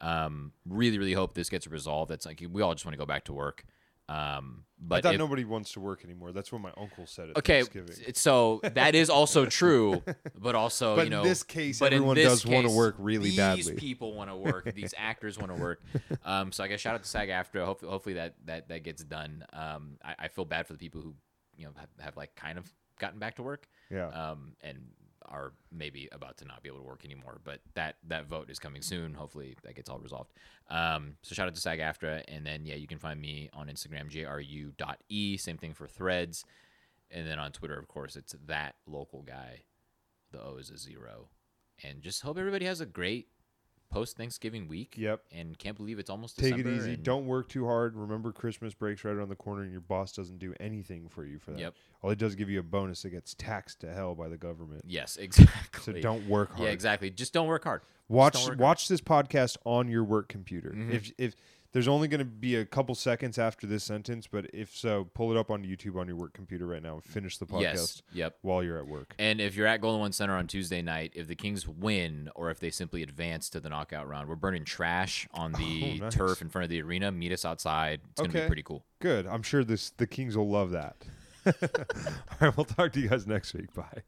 Um, really, really hope this gets resolved. That's like we all just want to go back to work. Um, I but thought if- nobody wants to work anymore. That's what my uncle said at okay, Thanksgiving. so that is also true, but also But you know, in this case, but everyone does want to work really these badly. people want to work. These actors want to work. Um, so I guess shout out to SAG-AFTRA. Hopefully, hopefully that that that gets done. Um, I, I feel bad for the people who you know have, have like kind of gotten back to work. Yeah. Um, and are maybe about to not be able to work anymore. But that that vote is coming soon. Hopefully that gets all resolved. Um, so shout out to SAG AFTRA, and then yeah, you can find me on Instagram jru.e. Same thing for Threads, and then on Twitter, of course, it's that local guy. The O is a zero, and just hope everybody has a great post Thanksgiving week. Yep. And can't believe it's almost Take December. it easy. and- Don't work too hard. Remember, Christmas breaks right around the corner, and your boss doesn't do anything for you for that. Yep. All he does is give you a bonus that gets taxed to hell by the government. Yes, exactly. So exactly. don't work hard. Yeah, exactly. Just don't work hard. Watch don't work watch this podcast on your work computer. Mhm. If if there's only going to be a couple seconds after this sentence, but if so, pull it up on YouTube on your work computer right now and finish the podcast Yes. Yep. while you're at work. And if you're at Golden One Center on Tuesday night, if the Kings win or if they simply advance to the knockout round, we're burning trash on the Oh, nice. turf in front of the arena. Meet us outside. It's gonna be pretty cool. Good. I'm sure this the Kings will love that. All right, we'll talk to you guys next week. Bye.